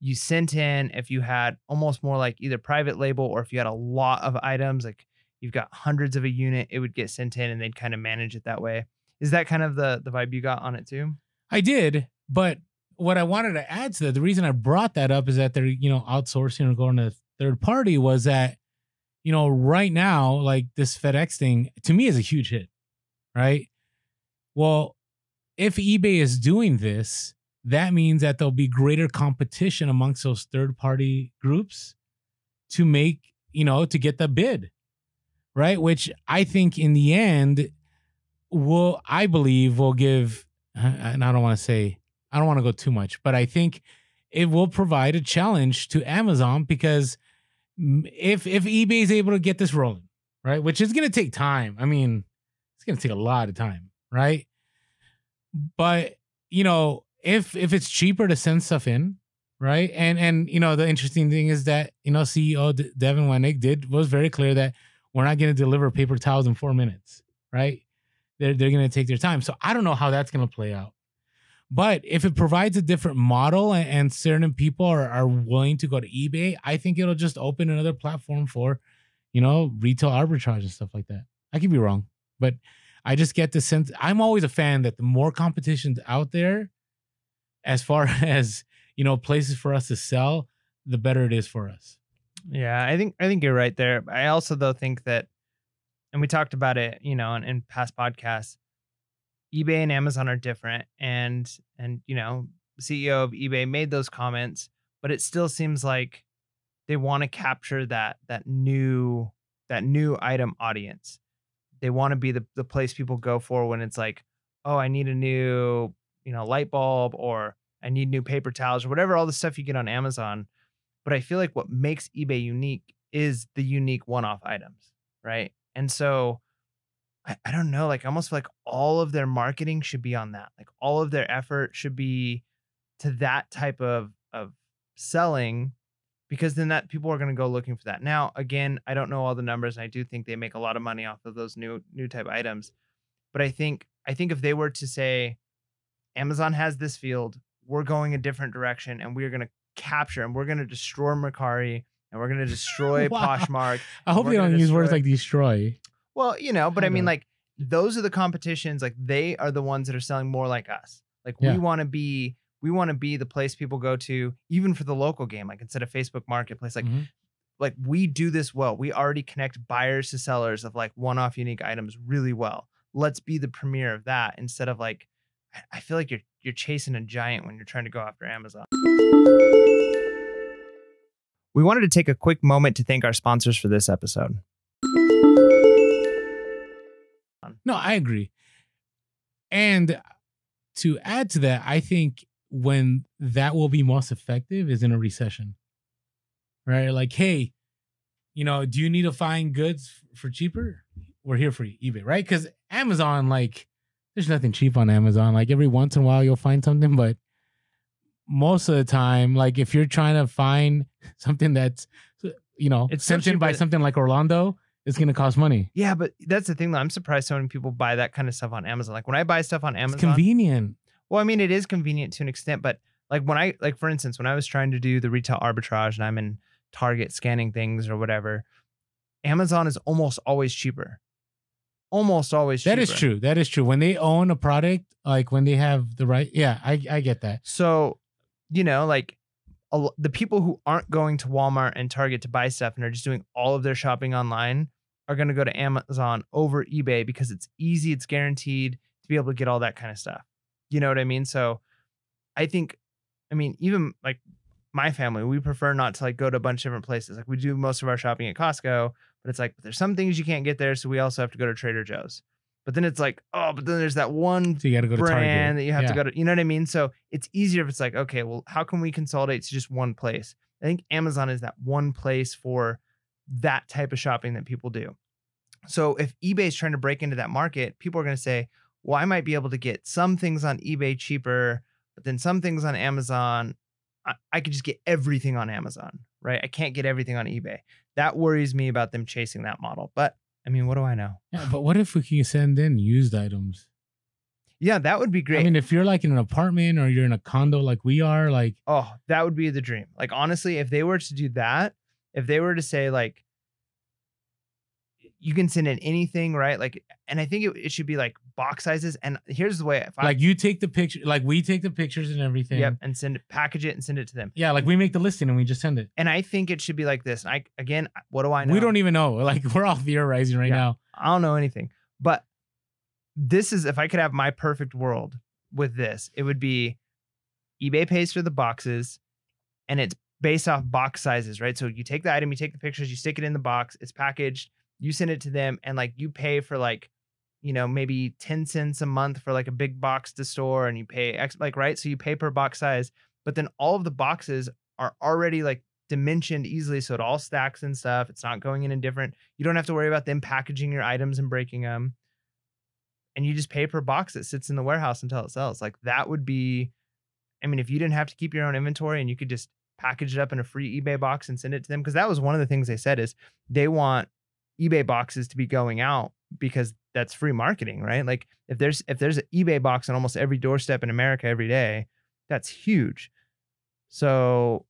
Speaker 1: you sent in if you had almost more like either private label or if you had a lot of items like you've got hundreds of a unit it would get sent in and they'd kind of manage it that way is that kind of the the vibe you got on it too
Speaker 2: I did, but what I wanted to add to that, the reason I brought that up is that they're, you know, outsourcing or going to third party was that, you know, right now, like this FedEx thing to me is a huge hit, right? Well, if eBay is doing this, that means that there'll be greater competition amongst those third party groups to make, you know, to get the bid, right? Which I think in the end will, I believe, will give, and I don't want to say, I don't want to go too much, but I think it will provide a challenge to Amazon because if if eBay is able to get this rolling, right, which is going to take time. I mean, it's going to take a lot of time, right? But you know, if if it's cheaper to send stuff in, right, and and you know, the interesting thing is that you know, CEO D- Devin Wenig did was very clear that we're not going to deliver paper towels in four minutes, right? They're they're going to take their time. So I don't know how that's going to play out. But if it provides a different model and, and certain people are, are willing to go to eBay, I think it'll just open another platform for, you know, retail arbitrage and stuff like that. I could be wrong, but I just get the sense I'm always a fan that the more competition's out there, as far <laughs> as you know, places for us to sell, the better it is for us.
Speaker 1: yeah i think i think you're right there i also though think that and we talked about it you know in, in past podcasts ebay and amazon are different and and you know ceo of ebay made those comments but it still seems like they want to capture that that new that new item audience. They want to be the, the place people go for when it's like oh i need a new you know light bulb or i need new paper towels or whatever all the stuff you get on amazon but i feel like what makes ebay unique is the unique one-off items right? And so I, I don't know like i almost feel like all of their marketing should be on that like all of their effort should be to that type of of selling because then that people are going to go looking for that now again i don't know all the numbers and i do think they make a lot of money off of those new new type items but i think i think if they were to say amazon has this field we're going a different direction and we're going to capture and we're going to destroy Mercari and we're going <laughs> to destroy
Speaker 2: Wow.
Speaker 1: Poshmark
Speaker 2: I hope they don't use words like destroy.
Speaker 1: Well, you know, but I
Speaker 2: Kind
Speaker 1: mean,
Speaker 2: of.
Speaker 1: like those are the competitions. Like they are the ones that are selling more like us. Like
Speaker 2: Yeah.
Speaker 1: we want to be, we want to be the place people go to, even for the local game. Like instead of Facebook Marketplace, like
Speaker 2: Mhm.
Speaker 1: like we do this well. We already connect buyers to sellers of like one-off unique items really well. Let's be the premier of that instead of like. I- I feel like you're you're chasing a giant when you're trying to go after Amazon. We wanted to take a quick moment to thank our sponsors for this episode.
Speaker 2: No, I agree. And to add to that, I think when that will be most effective is in a recession. Right? Like, hey, you know, do you need to find goods for cheaper? We're here for you, eBay, right? Because Amazon, like, there's nothing cheap on Amazon. Like every once in a while you'll find something, but most of the time, like if you're trying to find <laughs> something that's you know
Speaker 1: It's
Speaker 2: sent in by something like Orlando, it's gonna cost money.
Speaker 1: Yeah, but that's the thing though. I'm surprised so many people buy that kind of stuff on Amazon. Like when I buy stuff on
Speaker 2: It's
Speaker 1: Amazon,
Speaker 2: convenient.
Speaker 1: well, I mean, it is convenient to an extent, but like when I, like for instance, when I was trying to do the retail arbitrage and I'm in Target scanning things or whatever, Amazon is almost always cheaper. Almost always cheaper.
Speaker 2: That is true. That is true. When they own a product, like when they have the right, yeah, I I get that.
Speaker 1: So, you know, like the people who aren't going to Walmart and Target to buy stuff and are just doing all of their shopping online are going to go to Amazon over eBay because it's easy, it's guaranteed to be able to get all that kind of stuff. You know what I mean? So, I think, I mean, even like my family, we prefer not to like go to a bunch of different places. Like we do most of our shopping at Costco, but it's like there's some things you can't get there, so we also have to go to Trader Joe's. But then it's like, oh, but then there's that one
Speaker 2: So you got to go to
Speaker 1: brand
Speaker 2: Target.
Speaker 1: that you have
Speaker 2: Yeah.
Speaker 1: to go to. You know what I mean? So it's easier if it's like, okay, well, how can we consolidate to just one place? I think Amazon is that one place for that type of shopping that people do. So if eBay is trying to break into that market, people are going to say, well, I might be able to get some things on eBay cheaper, but then some things on Amazon, I, I could just get everything on Amazon, right? I can't get everything on eBay. That worries me about them chasing that model. But I mean, what do I know?
Speaker 2: Yeah, but what if we can send in used items?
Speaker 1: Yeah, that would be great.
Speaker 2: I mean, if you're like in an apartment or you're in a condo like we are, like
Speaker 1: oh, that would be the dream. Like honestly, if they were to do that, if they were to say like you can send in anything, right? Like, and I think it, it should be like box sizes. And here's the way: if I,
Speaker 2: like you take the picture, like we take the pictures and everything.
Speaker 1: yep, and send it, package it, and send it to them.
Speaker 2: Yeah, like we make the listing and we just send it.
Speaker 1: And I think it should be like this. I again, what do I know?
Speaker 2: We don't even know. <laughs> Like we're all theorizing right
Speaker 1: Yeah.
Speaker 2: now.
Speaker 1: I don't know anything. But this is if I could have my perfect world with this, it would be eBay pays for the boxes and it's based off box sizes, right? So you take the item, you take the pictures, you stick it in the box, it's packaged, you send it to them, and like you pay for like, you know, maybe 10 cents a month for like a big box to store and you pay X like right. So you pay per box size, but then all of the boxes are already like dimensioned easily so it all stacks and stuff. It's not going in in different. You don't have to worry about them packaging your items and breaking them. And you just pay per box that sits in the warehouse until it sells. Like that would be I mean, if you didn't have to keep your own inventory and you could just package it up in a free eBay box and send it to them because that was one of the things they said is they want eBay boxes to be going out because that's free marketing, right? Like if there's if there's an eBay box on almost every doorstep in America every day, that's huge. So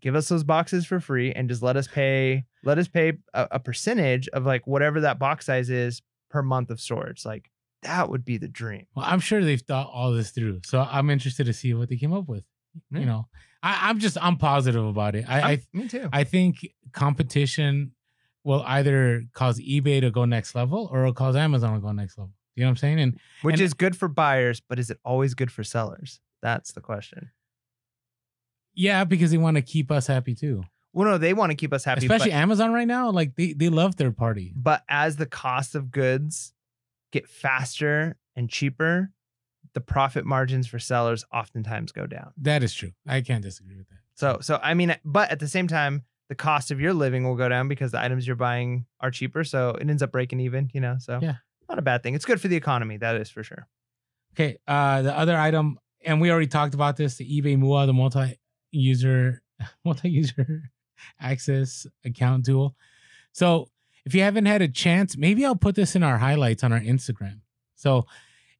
Speaker 1: give us those boxes for free and just let us pay let us pay a, a percentage of like whatever that box size is per month of storage. Like that would be the dream.
Speaker 2: Well, I'm sure they've thought all this through. So I'm interested to see what they came up with. You know, I, I'm just I'm positive about it. I, I
Speaker 1: me too.
Speaker 2: I think competition will either cause eBay to go next level or it'll cause Amazon to go next level. You know what I'm saying? And
Speaker 1: Which
Speaker 2: and-
Speaker 1: is good for buyers, but is it always good for sellers? That's the question.
Speaker 2: yeah, because they want to keep us happy too.
Speaker 1: Well, no, they want to keep us happy,
Speaker 2: Especially
Speaker 1: but,
Speaker 2: Amazon right now, like they, they love third party.
Speaker 1: but as the cost of goods get faster and cheaper, the profit margins for sellers oftentimes go down.
Speaker 2: That is true. I can't disagree with that.
Speaker 1: So, so I mean, but at the same time, the cost of your living will go down because the items you're buying are cheaper. So it ends up breaking even, you know. So
Speaker 2: Yeah.
Speaker 1: not a bad thing. It's good for the economy. That is for sure.
Speaker 2: Okay. Uh the other item, and we already talked about this, the eBay MUA, the multi-user <laughs> multi-user <laughs> access account tool. So if you haven't had a chance, maybe I'll put this in our highlights on our Instagram. So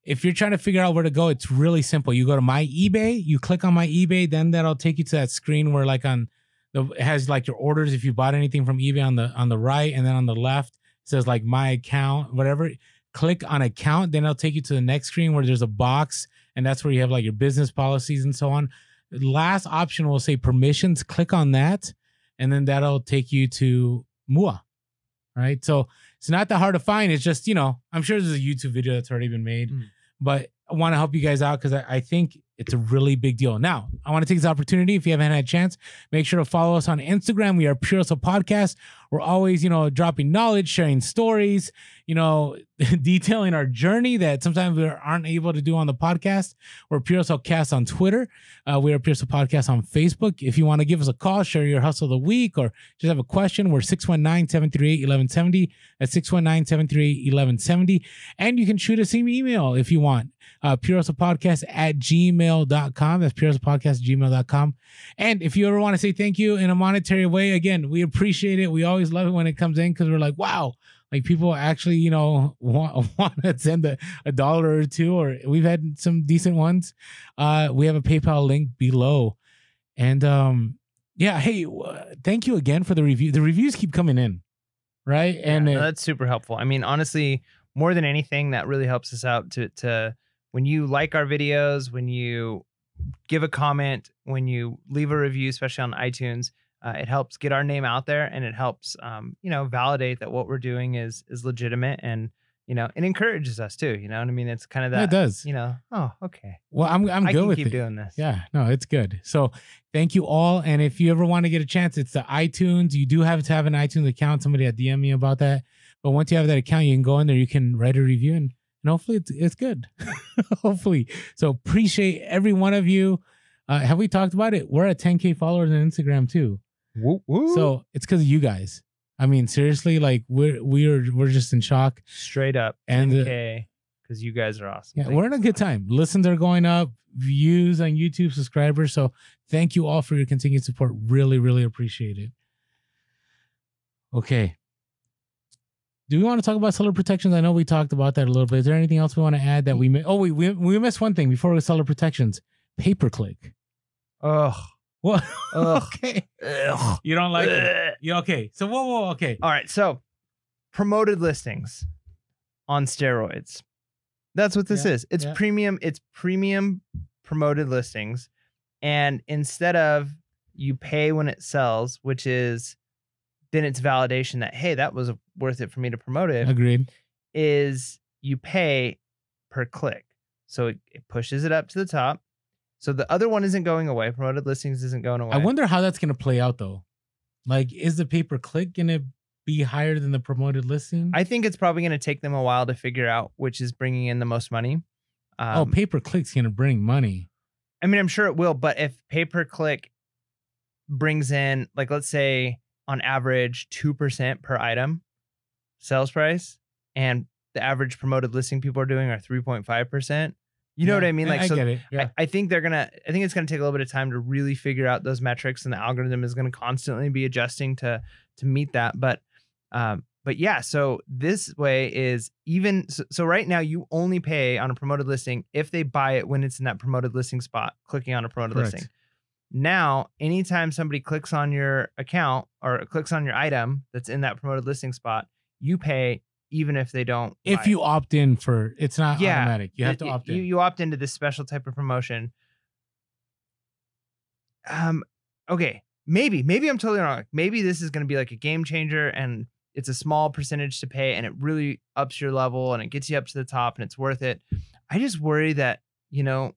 Speaker 2: if you're trying to figure out where to go, it's really simple. You go to my eBay, you click on my eBay, then that'll take you to that screen where like on the it has like your orders if you bought anything from eBay on the on the right, and then on the left it says like my account, whatever. Click on account, then it'll take you to the next screen where there's a box, and that's where you have like your business policies and so on. Last option will say permissions. Click on that, and then that'll take you to MUA. Right. So it's not that hard to find. It's just, you know, I'm sure there's a YouTube video that's already been made,
Speaker 1: Mm.
Speaker 2: But I want to help you guys out because I, I think it's a really big deal. Now, I want to take this opportunity. If you haven't had a chance, make sure to follow us on Instagram. We are Pure Hustle Podcast. We're always, you know, dropping knowledge, sharing stories, you know, <laughs> detailing our journey that sometimes we aren't able to do on the podcast. We're Pure Hustle Cast on Twitter. Uh, we are Pure Hustle Podcast on Facebook. If you want to give us a call, share your hustle of the week, or just have a question, we're 619 738 1170. That's 619 738 1170. And you can shoot us an email if you want. Uh, Pure Hustle Podcast at gmail.com. That's Pure Hustle Podcast gmail.com. And if you ever want to say thank you in a monetary way, again, we appreciate it. We always love it when it comes in because we're like, wow, like people actually, you know, want, want to send a, a dollar or two, or we've had some decent ones. Uh, we have a PayPal link below. And um, yeah, hey, uh, thank you again for the review. The reviews keep coming in, right? And
Speaker 1: no,
Speaker 2: uh,
Speaker 1: that's super helpful. I mean, honestly, more than anything, that really helps us out to to when you like our videos, when you give a comment, when you leave a review, especially on iTunes. Uh, it helps get our name out there, and it helps, um, you know, validate that what we're doing is is legitimate, and you know, it encourages us too. You know what I mean? It's kind of
Speaker 2: yeah,
Speaker 1: that.
Speaker 2: it does.
Speaker 1: You know, oh, okay,
Speaker 2: Well, I'm I'm
Speaker 1: I
Speaker 2: good
Speaker 1: can
Speaker 2: with
Speaker 1: keep
Speaker 2: it.
Speaker 1: doing this.
Speaker 2: Yeah, no, it's good. So thank you all. And if you ever want to get a chance, it's the iTunes. You do have to have an iTunes account. Somebody had DM me about that. But once you have that account, you can go in there, you can write a review and, and hopefully it's it's good. <laughs> hopefully. So appreciate every one of you. Uh, have we talked about it? We're at 10K followers on Instagram too.
Speaker 1: Woo, woo.
Speaker 2: So it's because of you guys. I mean, seriously, like we're we're we're just in shock.
Speaker 1: Straight up.
Speaker 2: And, uh,
Speaker 1: 10K because you guys are awesome.
Speaker 2: Yeah,
Speaker 1: Thank
Speaker 2: we're in a good time. Listens are going up, views on YouTube, subscribers. So thank you all for your continued support. Really, really appreciate it. Okay. Do we want to talk about seller protections? I know we talked about that a little bit. Is there anything else we want to add that we mi- Oh, we we, we missed one thing before we seller protections. Pay per click.
Speaker 1: Ugh.
Speaker 2: What? <laughs>
Speaker 1: Ugh.
Speaker 2: okay.
Speaker 1: Ugh.
Speaker 2: You don't like it.
Speaker 1: Ugh.
Speaker 2: Yeah, okay. So whoa, whoa, okay.
Speaker 1: All right. So promoted listings on steroids. That's what this
Speaker 2: Yeah,
Speaker 1: is. It's
Speaker 2: yeah.
Speaker 1: premium, it's premium promoted listings. And instead of you pay when it sells, which is then it's validation that, hey, that was worth it for me to promote it,
Speaker 2: Agreed.
Speaker 1: is you pay per click. So it, it pushes it up to the top. So the other one isn't going away. Promoted listings isn't going away.
Speaker 2: I wonder how that's gonna play out though. Like, is the pay per click gonna be higher than the promoted listing?
Speaker 1: I think it's probably going to take them a while to figure out which is bringing in the most money.
Speaker 2: oh,
Speaker 1: Um,
Speaker 2: pay per click's gonna bring money.
Speaker 1: I mean, I'm sure it will, but if pay per click brings in, like, let's say on average 2% per item sales price, and the average promoted listing people are doing are 3.5%, you know what I mean? Like,
Speaker 2: I
Speaker 1: so
Speaker 2: get it. Yeah.
Speaker 1: I, I think they're gonna. I think it's gonna take a little bit of time to really figure out those metrics, and the algorithm is gonna constantly be adjusting to to meet that. But, um, but yeah. So this way is even. So, so right now you only pay on a promoted listing if they buy it when it's in that promoted listing spot, clicking on a promoted
Speaker 2: Correct.
Speaker 1: listing. Now, anytime somebody clicks on your account or clicks on your item that's in that promoted listing spot, you pay even if they don't.
Speaker 2: if
Speaker 1: it.
Speaker 2: you opt in for, it's not
Speaker 1: Yeah,
Speaker 2: automatic. You have
Speaker 1: it-
Speaker 2: to opt in.
Speaker 1: You, you opt into this special type of promotion. Um, okay, maybe, maybe I'm totally wrong. Maybe this is going to be like a game changer, and it's a small percentage to pay, and it really ups your level, and it gets you up to the top, and it's worth it. I just worry that you know,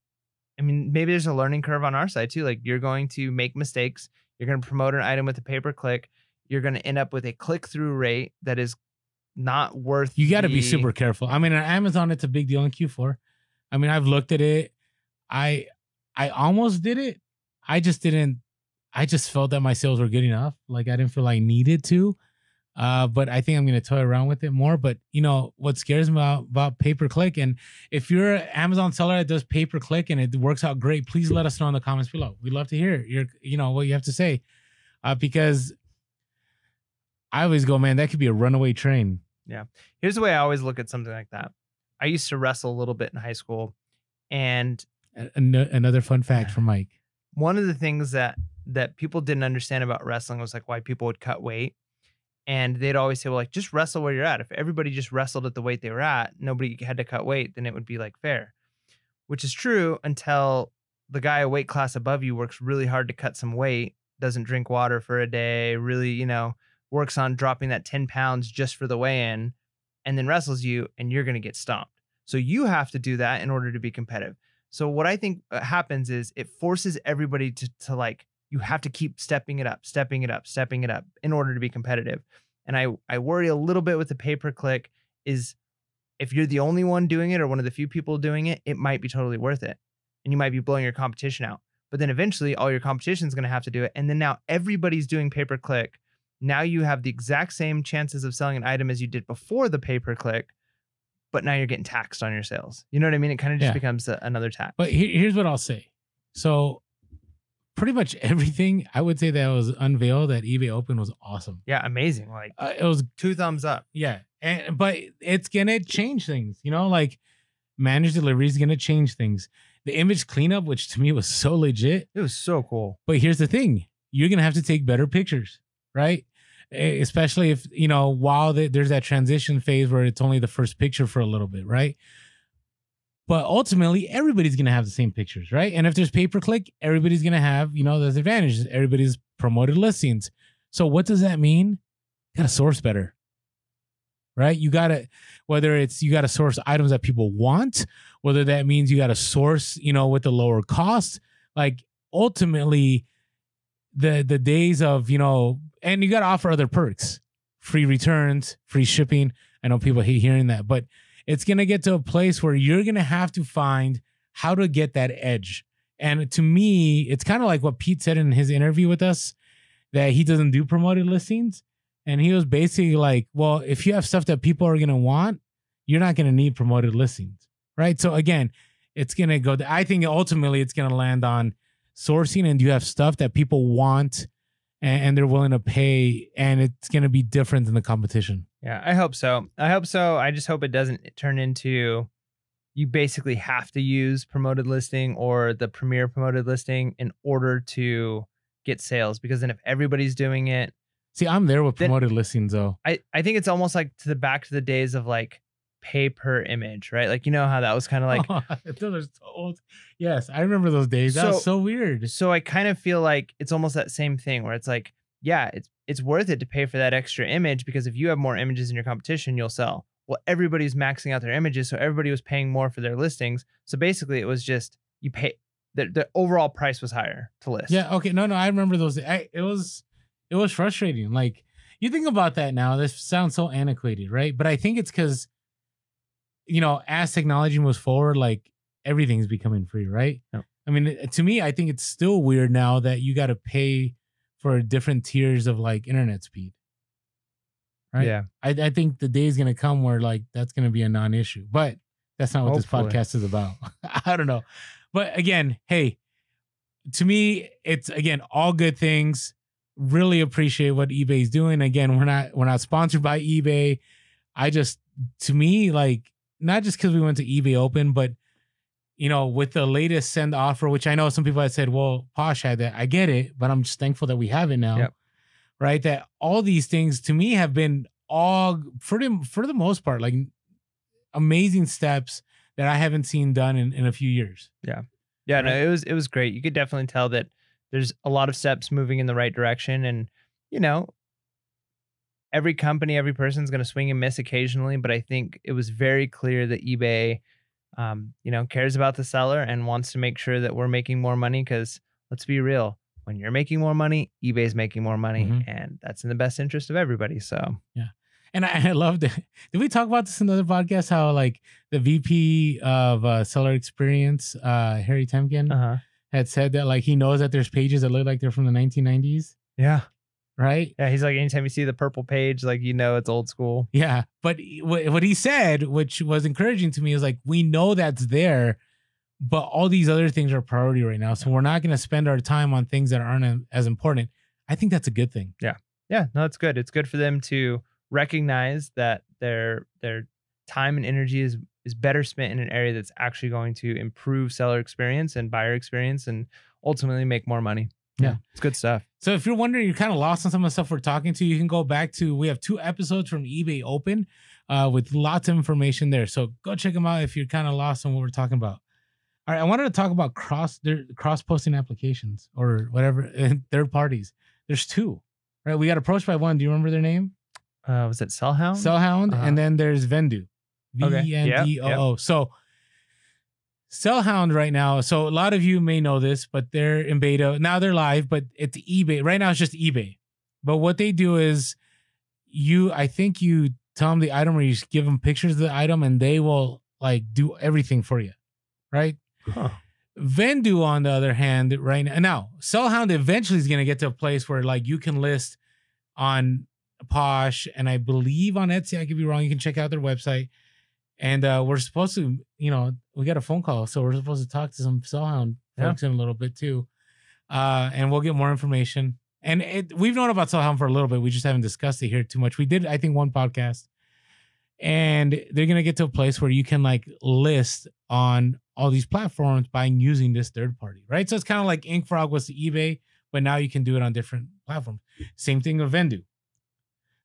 Speaker 1: I mean, maybe there's a learning curve on our side too. Like you're going to make mistakes. You're going to promote an item with a pay per click. You're going to end up with a click through rate that is not worth.
Speaker 2: you got to be super careful. I mean, on Amazon, it's a big deal in Q4. I mean, I've looked at it. I I almost did it. I just didn't. I just felt that my sales were good enough. Like I didn't feel I needed to. Uh, but I think I'm gonna toy around with it more. But you know what scares me about, about pay per click, and if you're an Amazon seller that does pay per click and it works out great, please let us know in the comments below. We'd love to hear your, you know, what you have to say, uh, because I always go, man, that could be a runaway train.
Speaker 1: Yeah, here's the way I always look at something like that. I used to wrestle a little bit in high school, and
Speaker 2: An- another fun fact from Mike.
Speaker 1: one of the things that that people didn't understand about wrestling was like why people would cut weight. And they'd always say, well, like just wrestle where you're at. If everybody just wrestled at the weight they were at, nobody had to cut weight, then it would be like fair. Which is true until the guy a weight class above you works really hard to cut some weight, doesn't drink water for a day, really, you know, works on dropping that 10 pounds just for the weigh in, and then wrestles you, and you're going to get stomped. So you have to do that in order to be competitive. So what I think uh, happens is it forces everybody to to like you have to keep stepping it up, stepping it up, stepping it up in order to be competitive. And I I worry a little bit with the pay per click is if you're the only one doing it or one of the few people doing it, it might be totally worth it. And you might be blowing your competition out. But then eventually all your competition is going to have to do it. And then now everybody's doing pay per click. Now you have the exact same chances of selling an item as you did before the pay per click, but now you're getting taxed on your sales. You know what I mean? It kind of just
Speaker 2: Yeah.
Speaker 1: becomes a, another tax.
Speaker 2: But here, here's what I'll say. So, pretty much everything I would say that was unveiled at eBay Open was awesome.
Speaker 1: yeah, amazing. Like
Speaker 2: Uh, it was
Speaker 1: two thumbs up.
Speaker 2: yeah, and but it's gonna change things. You know, like managed delivery is gonna change things. The image cleanup, which to me was so legit.
Speaker 1: It was so cool.
Speaker 2: But here's the thing: you're gonna have to take better pictures, right? Especially if you know while the, there's that transition phase where it's only the first picture for a little bit, right? But ultimately, everybody's gonna have the same pictures, right? And if there's pay per click, everybody's gonna have you know those advantages. Everybody's promoted listings. So what does that mean? You gotta source better, right? You gotta whether it's you gotta source items that people want, whether that means you gotta source you know with the lower cost. Like ultimately, the the days of you know and you got to offer other perks free returns free shipping i know people hate hearing that but it's going to get to a place where you're going to have to find how to get that edge and to me it's kind of like what pete said in his interview with us that he doesn't do promoted listings and he was basically like, "Well, if you have stuff that people are gonna want, you're not gonna need promoted listings, right?" So again, it's gonna go. I think ultimately it's gonna land on sourcing, and you have stuff that people want, and, and they're willing to pay, and it's gonna be different than the competition.
Speaker 1: Yeah, I hope so. I hope so. I just hope it doesn't turn into you basically have to use promoted listing or the premier promoted listing in order to get sales because then if everybody's doing it
Speaker 2: See, I'm there with
Speaker 1: Then-
Speaker 2: promoted listings though.
Speaker 1: I, I think it's almost like to the back to the days of like pay per image, right? Like you know how that was kind of like <laughs>
Speaker 2: those are so old. Yes, I remember those days. That was
Speaker 1: So-
Speaker 2: so weird.
Speaker 1: so I kind of feel like it's almost that same thing where it's like, yeah, it's it's worth it to pay for that extra image because if you have more images in your competition, you'll sell. Well, everybody's maxing out their images, so everybody was paying more for their listings. So basically, it was just you pay the the overall price was higher to list.
Speaker 2: Yeah. Okay. No. No. I remember those. I, it was. It was frustrating. Like you think about that now. This sounds so antiquated, right? But I think it's because, you know, as technology moves forward, like everything's becoming free, right?
Speaker 1: Yep.
Speaker 2: I mean, to me, I think it's still weird now that you got to pay for different tiers of like internet speed. Right.
Speaker 1: Yeah.
Speaker 2: I, I think the day is gonna come where like that's gonna be a non-issue, but that's not what
Speaker 1: Hopefully.
Speaker 2: this podcast is about. <laughs> I don't know, but again, hey, to me, it's again all good things. Really appreciate what eBay's doing. Again, we're not we're not sponsored by eBay. I just to me like not just because we went to eBay Open, but you know with the latest send offer, which I know some people had said, well, Posh had that. I get it, but I'm just thankful that we have it now
Speaker 1: Yep.
Speaker 2: right? That all these things to me have been all for the for the most part like amazing steps that I haven't seen done in, in a few years.
Speaker 1: Yeah, Yeah,
Speaker 2: no,
Speaker 1: it was it was great. You could definitely tell that there's a lot of steps moving in the right direction, and you know, every company, every person's going to swing and miss occasionally, but I think it was very clear that eBay, um, you know, cares about the seller and wants to make sure that we're making more money. Because let's be real, when you're making more money, eBay's making more money,
Speaker 2: Mhm.
Speaker 1: and that's in the best interest of everybody. So yeah,
Speaker 2: And I, <laughs> I loved it. Did we talk about this in another podcast? How like the VP of uh, seller experience, uh, Harry Temkin,
Speaker 1: uh huh,
Speaker 2: had said that like he knows that there's pages that look like they're from the 1990s,
Speaker 1: yeah,
Speaker 2: right?
Speaker 1: yeah. He's like, anytime you see the purple page, like you know it's old school.
Speaker 2: Yeah, but what what he said, which was encouraging to me, is like we know that's there, but all these other things are priority right now. So we're not going to spend our time on things that aren't as important. I think that's a good thing.
Speaker 1: Yeah, yeah no it's good it's good for them to recognize that their their time and energy is is better spent in an area that's actually going to improve seller experience and buyer experience and ultimately make more money
Speaker 2: Yeah.
Speaker 1: it's good stuff
Speaker 2: So if you're wondering, you're kind of lost on some of the stuff we're talking to, you can go back to we have two episodes from eBay Open uh, with lots of information there. So go check them out if you're kind of lost on what we're talking about. All right, I wanted to talk about cross their cross posting applications or whatever <laughs> third parties. There's two, right? We got approached by one. Do you remember their name?
Speaker 1: uh was it cellhound
Speaker 2: Cellhound,
Speaker 1: Uh-huh.
Speaker 2: and then there's Vendoo. V E N D O O. Okay.
Speaker 1: N Yep,
Speaker 2: D O O. So Cellhound right now. So a lot of you may know this, but they're in beta. Now they're live, but it's eBay. Right now it's just eBay. But what they do is you I think you tell them the item or you just give them pictures of the item and they will like do everything for you. Right?
Speaker 1: Huh.
Speaker 2: Vendoo, on the other hand, right now, now Cellhound eventually is going to get to a place where like you can list on Posh and I believe on Etsy. I could be wrong. You can check out their website. And uh, we're supposed to, you know, we got a phone call, so we're supposed to talk to some Cellhound
Speaker 1: Yeah.
Speaker 2: folks in a little bit too, uh, and we'll get more information. And it, we've known about Cellhound for a little bit. We just haven't discussed it here too much. We did, I think, one podcast, and they're gonna get to a place where you can like list on all these platforms by using this third party, right? So it's kind of like InkFrog was to eBay, but now you can do it on different platforms. Same thing with Vendoo.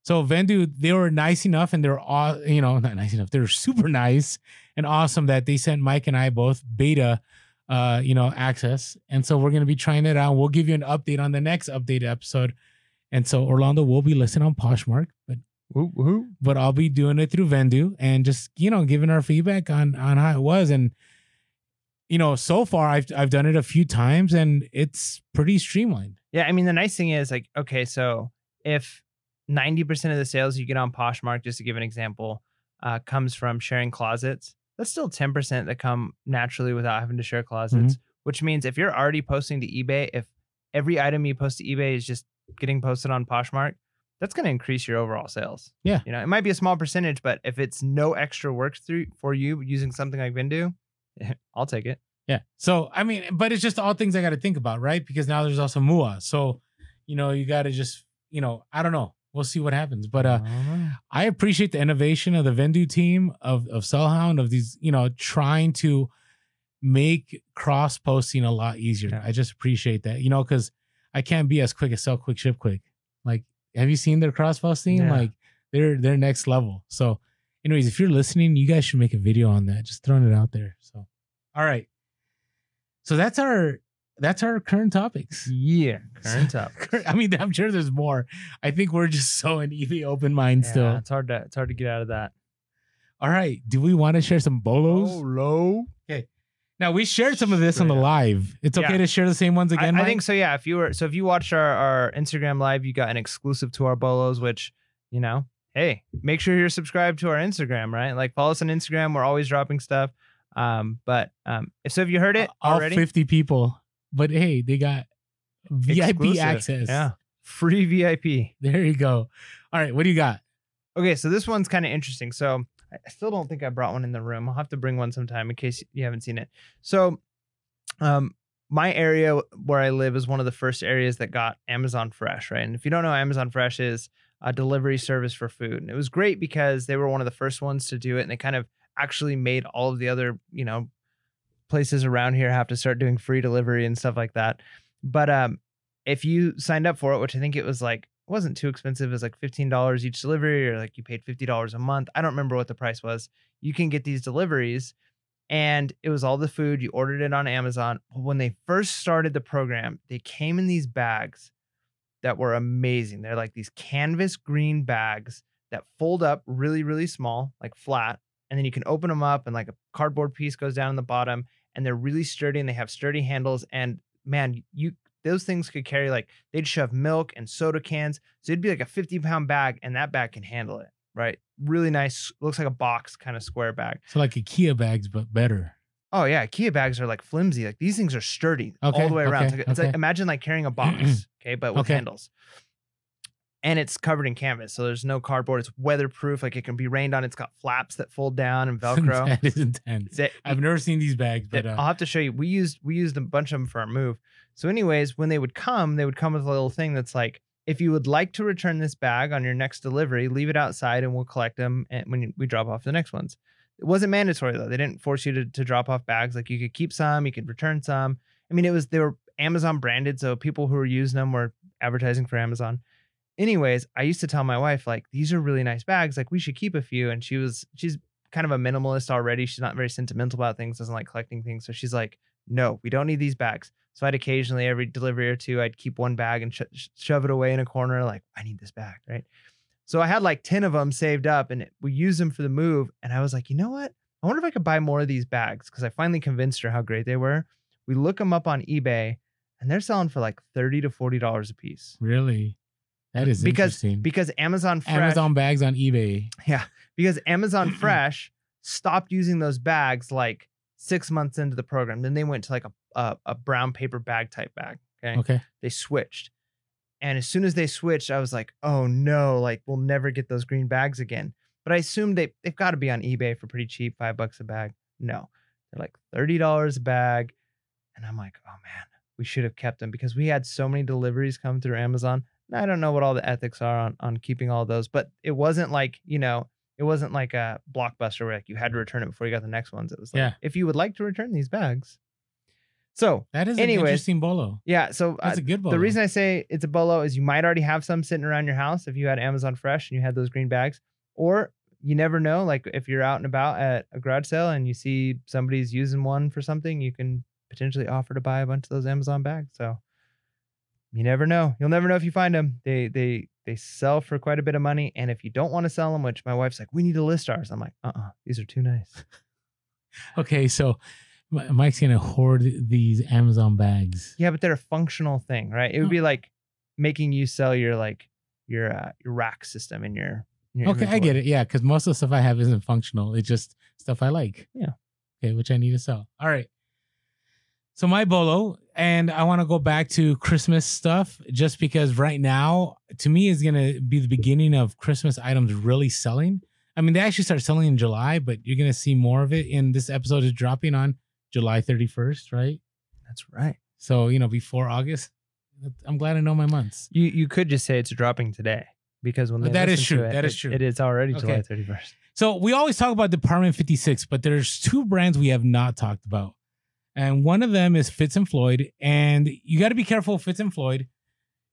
Speaker 2: So Vendoo, they were nice enough, and they're all you know not nice enough. They're <laughs> super nice and awesome that they sent Mike and I both beta, uh, you know, access, and so we're gonna be trying it out. We'll give you an update on the next update episode. And so Orlando will be listening on Poshmark, but
Speaker 1: Woo, woo.
Speaker 2: but I'll be doing it through Vendoo and just you know giving our feedback on on how it was and you know so far I've I've done it a few times and it's pretty streamlined.
Speaker 1: Yeah, I mean the nice thing is like okay, so if 90% of the sales you get on Poshmark, just to give an example, uh, comes from sharing closets, that's still 10% that come naturally without having to share closets, which means if you're already posting to eBay, if every item you post to eBay is just getting posted on Poshmark, that's going to increase your overall sales.
Speaker 2: Yeah.
Speaker 1: You know, it might be a small percentage, but if it's no extra work through for you using something like Vendoo, I'll take it.
Speaker 2: Yeah. So I mean, but it's just all things I got to think about, right? Because now there's also Mua. So, you know, you got to just, you know, I don't know. We'll see what happens. But uh I appreciate the innovation of the Vendoo team of of SellHound of these, you know, trying to make cross posting a lot easier.
Speaker 1: Yeah.
Speaker 2: I just appreciate that, you know, because I can't be as quick as sell quick ship quick. Like, have you seen their cross posting?
Speaker 1: Yeah.
Speaker 2: Like, they're they're next level. So, anyways, if you're listening, you guys should make a video on that. Just throwing it out there. So, all right. So that's our that's our current topics.
Speaker 1: yeah, current <laughs> up.
Speaker 2: I mean, I'm sure there's more. I think we're just so an EV open mind
Speaker 1: Yeah,
Speaker 2: still.
Speaker 1: it's hard to it's hard to get out of that.
Speaker 2: All right. Do we want to share some bolos?
Speaker 1: low.
Speaker 2: Now we shared some of this on the live. It's okay
Speaker 1: Yeah.
Speaker 2: to share the same ones again.
Speaker 1: I
Speaker 2: Mike?
Speaker 1: think so. Yeah. If you were so, if you watched our our Instagram live, you got an exclusive to our bolos, which you know, hey, make sure you're subscribed to our Instagram, right? Like follow us on Instagram. We're always dropping stuff. Um, but um, if so, have you heard it
Speaker 2: all
Speaker 1: already?
Speaker 2: 50 people. But hey, they got VIP
Speaker 1: Exclusive.
Speaker 2: access.
Speaker 1: Yeah, free VIP.
Speaker 2: There you go. All right. What do you got?
Speaker 1: Okay, so this one's kind of interesting. So I I still don't think I brought one in the room. I'll have to bring one sometime in case you haven't seen it. So, um, my area where I live is one of the first areas that got Amazon Fresh, right? And if you don't know, Amazon Fresh is a delivery service for food, and it was great because they were one of the first ones to do it, and they kind of actually made all of the other, you know, places around here have to start doing free delivery and stuff like that. But um, if you signed up for it, which I think it was like wasn't too expensive, it was like fifteen dollars each delivery, or like you paid fifty dollars a month. I don't remember what the price was. You can get these deliveries, and it was all the food you ordered it on Amazon. When they first started the program, they came in these bags that were amazing. They're like these canvas green bags that fold up really, really small, like flat, and then you can open them up, and like a cardboard piece goes down in the bottom, and they're really sturdy, and they have sturdy handles. And man, you those things could carry like they'd shove milk and soda cans, so it'd be like a fifty pound bag, and that bag can handle it. Right, really nice. Looks like a box kind of square bag.
Speaker 2: So like IKEA bags, but better.
Speaker 1: Oh yeah, IKEA bags are like flimsy. Like these things are sturdy
Speaker 2: Okay,
Speaker 1: all the way around.
Speaker 2: okay,
Speaker 1: It's, like,
Speaker 2: okay.
Speaker 1: imagine like carrying a <clears throat> box, okay, but with handles. And it's covered in canvas, so there's no cardboard. It's weatherproof. Like it can be rained on. It's got flaps that fold down and <laughs> Velcro.
Speaker 2: that is intense.
Speaker 1: That-
Speaker 2: I've never seen these bags, but uh,
Speaker 1: I'll have to show you. We used we used a bunch of them for our move. So, anyways, when they would come, they would come with a little thing that's like, if you would like to return this bag on your next delivery, leave it outside and we'll collect them and when we drop off the next ones. It wasn't mandatory though. They didn't force you to, to drop off bags. Like you could keep some, you could return some. I mean, it was they were Amazon branded, so people who were using them were advertising for Amazon. Anyways, I used to tell my wife like these are really nice bags. Like we should keep a few, and she was she's kind of a minimalist already. She's not very sentimental about things, doesn't like collecting things. So she's like, no, we don't need these bags. So I'd occasionally, every delivery or two, I'd keep one bag and sho- sh- shove it away in a corner, like, I need this bag, right? So I had like 10 of them saved up and we used them for the move. And I was like, you know what? I wonder if I could buy more of these bags because I finally convinced her how great they were. We look them up on eBay and they're selling for like 30 to $40 a piece.
Speaker 2: really, that is
Speaker 1: Because-
Speaker 2: interesting.
Speaker 1: Because Amazon Fresh,
Speaker 2: Amazon bags on eBay.
Speaker 1: Yeah, because Amazon <clears throat> Fresh stopped using those bags like six months into the program. Then they went to like a, a, a brown paper bag type bag. Okay.
Speaker 2: Okay.
Speaker 1: They switched. And as soon as they switched, I was like, oh no, like we'll never get those green bags again. But I assumed they, they've got to be on eBay for pretty cheap, five bucks a bag. No, they're like $30 a bag. And I'm like, oh man, we should have kept them because we had so many deliveries come through Amazon. I don't know what all the ethics are on, on keeping all those, but it wasn't like, you know, it wasn't like a blockbuster where like you had to return it before you got the next ones. It was like,
Speaker 2: Yeah.
Speaker 1: if you would like to return these bags. So
Speaker 2: That is
Speaker 1: Anyways,
Speaker 2: an interesting bolo.
Speaker 1: yeah, so uh,
Speaker 2: That's a good bolo.
Speaker 1: the reason I say it's a bolo is you might already have some sitting around your house if you had Amazon Fresh and you had those green bags, or you never know. Like if you're out and about at a garage sale and you see somebody's using one for something, you can potentially offer to buy a bunch of those Amazon bags. So you never know. You'll never know if you find them. They they they sell for quite a bit of money, and if you don't want to sell them, which my wife's like, we need to list ours. I'm like, uh, uh these are too nice. <laughs>
Speaker 2: Okay, so Mike's gonna hoard these Amazon bags.
Speaker 1: Yeah, but they're a functional thing, right? It would
Speaker 2: Oh.
Speaker 1: be like making you sell your like your uh, your rack system in your. in your
Speaker 2: Okay, I get it. Yeah, because most of the stuff I have isn't functional. It's just stuff I like.
Speaker 1: Yeah.
Speaker 2: Okay, which I need to sell. All right. So my bolo, and I want to go back to Christmas stuff just because right now, to me, is gonna be the beginning of Christmas items really selling. I mean, they actually start selling in July, but you're gonna see more of it. In this episode is dropping on July 31st, right?
Speaker 1: That's right.
Speaker 2: So you know, before August. I'm glad I know my months.
Speaker 1: You you could just say it's dropping today because when
Speaker 2: that is
Speaker 1: to
Speaker 2: true.
Speaker 1: it,
Speaker 2: That is
Speaker 1: it-
Speaker 2: true.
Speaker 1: It is already
Speaker 2: Okay.
Speaker 1: July 31st.
Speaker 2: So we always talk about Department 56, but there's two brands we have not talked about. And one of them is Fitz and Floyd. And you got to be careful Fitz and Floyd.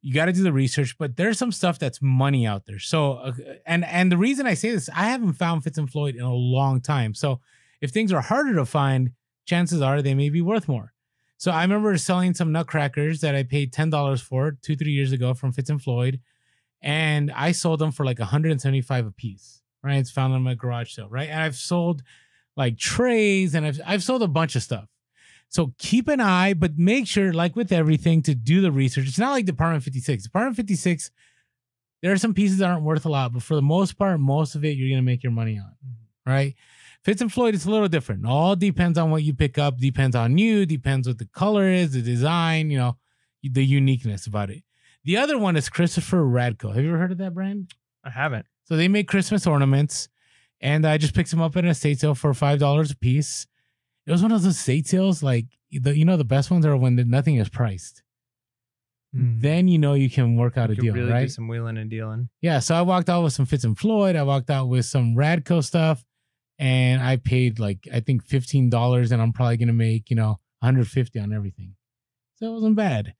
Speaker 2: You got to do the research, but there's some stuff that's money out there. So, uh, and and the reason I say this, I haven't found Fitz and Floyd in a long time. So, if things are harder to find, chances are they may be worth more. So, I remember selling some nutcrackers that I paid ten dollars for two three years ago from Fitz and Floyd, and I sold them for like 175 a piece. Right, it's found on my garage sale. Right, and I've sold like trays, and I've I've sold a bunch of stuff. So keep an eye, but make sure, like with everything, to do the research. It's not like Department 56. Department 56, there are some pieces that aren't worth a lot, but for the most part, most of it you're gonna make your money on. Mm-hmm. Right? Fitz and Floyd, it's a little different. All depends on what you pick up, depends on you, depends what the color is, the design, you know, the uniqueness about it. The other one is Christopher Radko. Have you ever heard of that brand?
Speaker 1: I haven't.
Speaker 2: So they make Christmas ornaments, and I just picked them up at an estate sale for five dollars a piece. It was one of those estate sales, like the you know the best ones are when nothing is priced. Then you know you can work out a
Speaker 1: Mm. You could
Speaker 2: deal,
Speaker 1: really do
Speaker 2: right?
Speaker 1: some wheeling and dealing.
Speaker 2: Yeah. So I walked out with some Fitz and Floyd. I walked out with some Radko stuff, and I paid like I think fifteen dollars, and I'm probably gonna make you know 150 on everything. So it wasn't bad.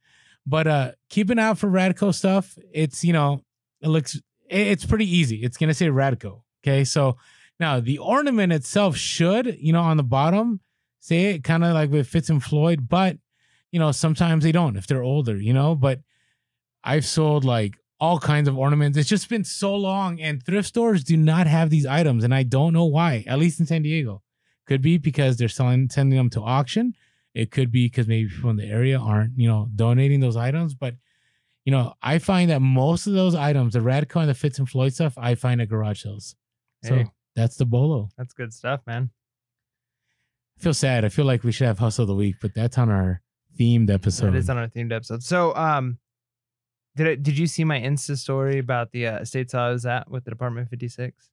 Speaker 2: But uh keep an eye out for Radko stuff. It's you know it looks it- it's pretty easy. It's gonna say Radko. Okay, so now the ornament itself should you know on the bottom say it kind of like with Fitz and Floyd, but you know sometimes they don't if they're older. You know, but I've sold like all kinds of ornaments. It's just been so long, and thrift stores do not have these items, and I don't know why. At least in San Diego, could be because they're selling sending them to auction. It could be because maybe people in the area aren't, you know, donating those items. But you know, I find that most of those items, the Radko and the Fitz and Floyd stuff, I find at garage sales. So
Speaker 1: Hey.
Speaker 2: that's the bolo.
Speaker 1: That's good stuff, man.
Speaker 2: I feel sad. I feel like we should have hustle of the week, but that's on our themed episode.
Speaker 1: That is on our themed episode. So, um, did I, did you see my Insta story about the uh, estate sale I was at with the Department 56?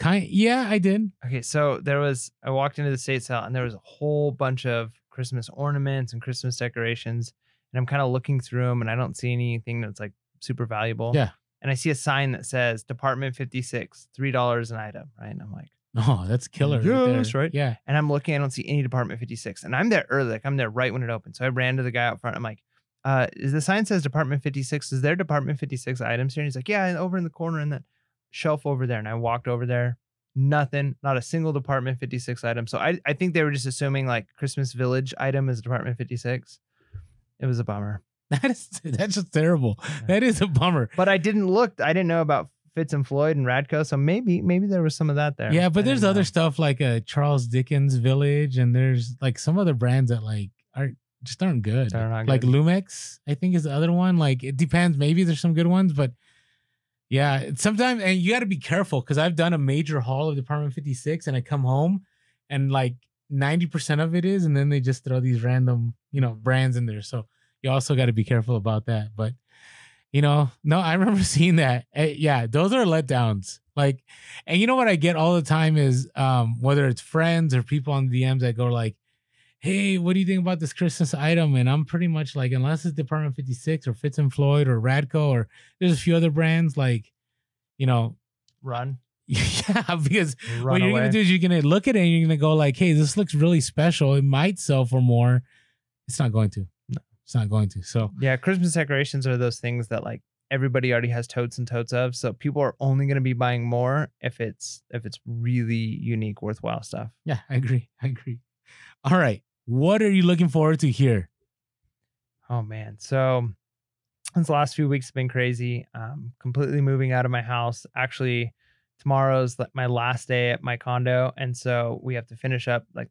Speaker 2: kind, yeah, I did.
Speaker 1: Okay, so there was I walked into the estate sale and there was a whole bunch of Christmas ornaments and Christmas decorations, and I'm kind of looking through them and I don't see anything that's like super valuable.
Speaker 2: Yeah.
Speaker 1: And I see a sign that says Department 56, three dollars an item, right? And I'm like,
Speaker 2: Oh, that's killer.
Speaker 1: Yeah,
Speaker 2: there.
Speaker 1: right.
Speaker 2: Yeah.
Speaker 1: and I'm looking, I don't see any Department 56, and I'm there early, like I'm there right when it opened. So I ran to the guy out front. I'm like, uh, is the sign says Department 56? Is there Department 56 items here? And he's like, yeah, over in the corner in that shelf over there. And I walked over there, nothing, not a single Department 56 item. So I, I think they were just assuming like Christmas Village item is Department 56. It was a bummer, <laughs>
Speaker 2: That is that's just terrible. That is a bummer.
Speaker 1: but I didn't look. I didn't know about Fitz and Floyd and Radko, so maybe maybe there was some of that there.
Speaker 2: Yeah,
Speaker 1: I
Speaker 2: but there's other
Speaker 1: know.
Speaker 2: stuff like uh, Charles Dickens Village, and there's like some other brands that like are just aren't good.
Speaker 1: They're not
Speaker 2: like
Speaker 1: good.
Speaker 2: Lemax, I think is the other one. Like it depends. Maybe there's some good ones, but yeah, sometimes and you got to be careful because I've done a major haul of Department 56, and I come home and like 90% of it is, and then they just throw these random you know brands in there. So you also got to be careful about that. But you know, no, I remember <laughs> seeing that. Eh, yeah, those are letdowns. Like, and you know what I get all the time is um whether it's friends or people on DMs that go like, "Hey, what do you think about this Christmas item?" And I'm pretty much like, unless it's Department 56 or Fitz and Floyd or Radko or there's a few other brands like, you know,
Speaker 1: run, <laughs>
Speaker 2: yeah, because
Speaker 1: run
Speaker 2: what you're
Speaker 1: away.
Speaker 2: gonna do is you're gonna look at it and you're gonna go like, "Hey, this looks really special. It might sell for more." It's not going to. It's not going to. So
Speaker 1: Yeah, Christmas decorations are those things that like everybody already has totes and totes of. So people are only going to be buying more if it's if it's really unique, worthwhile stuff.
Speaker 2: Yeah, I agree. <laughs> I agree. All right. What are you looking forward to here?
Speaker 1: Oh man. So these last few weeks have been crazy. Um, completely moving out of my house. Actually, tomorrow's like my last day at my condo, and so we have to finish up, like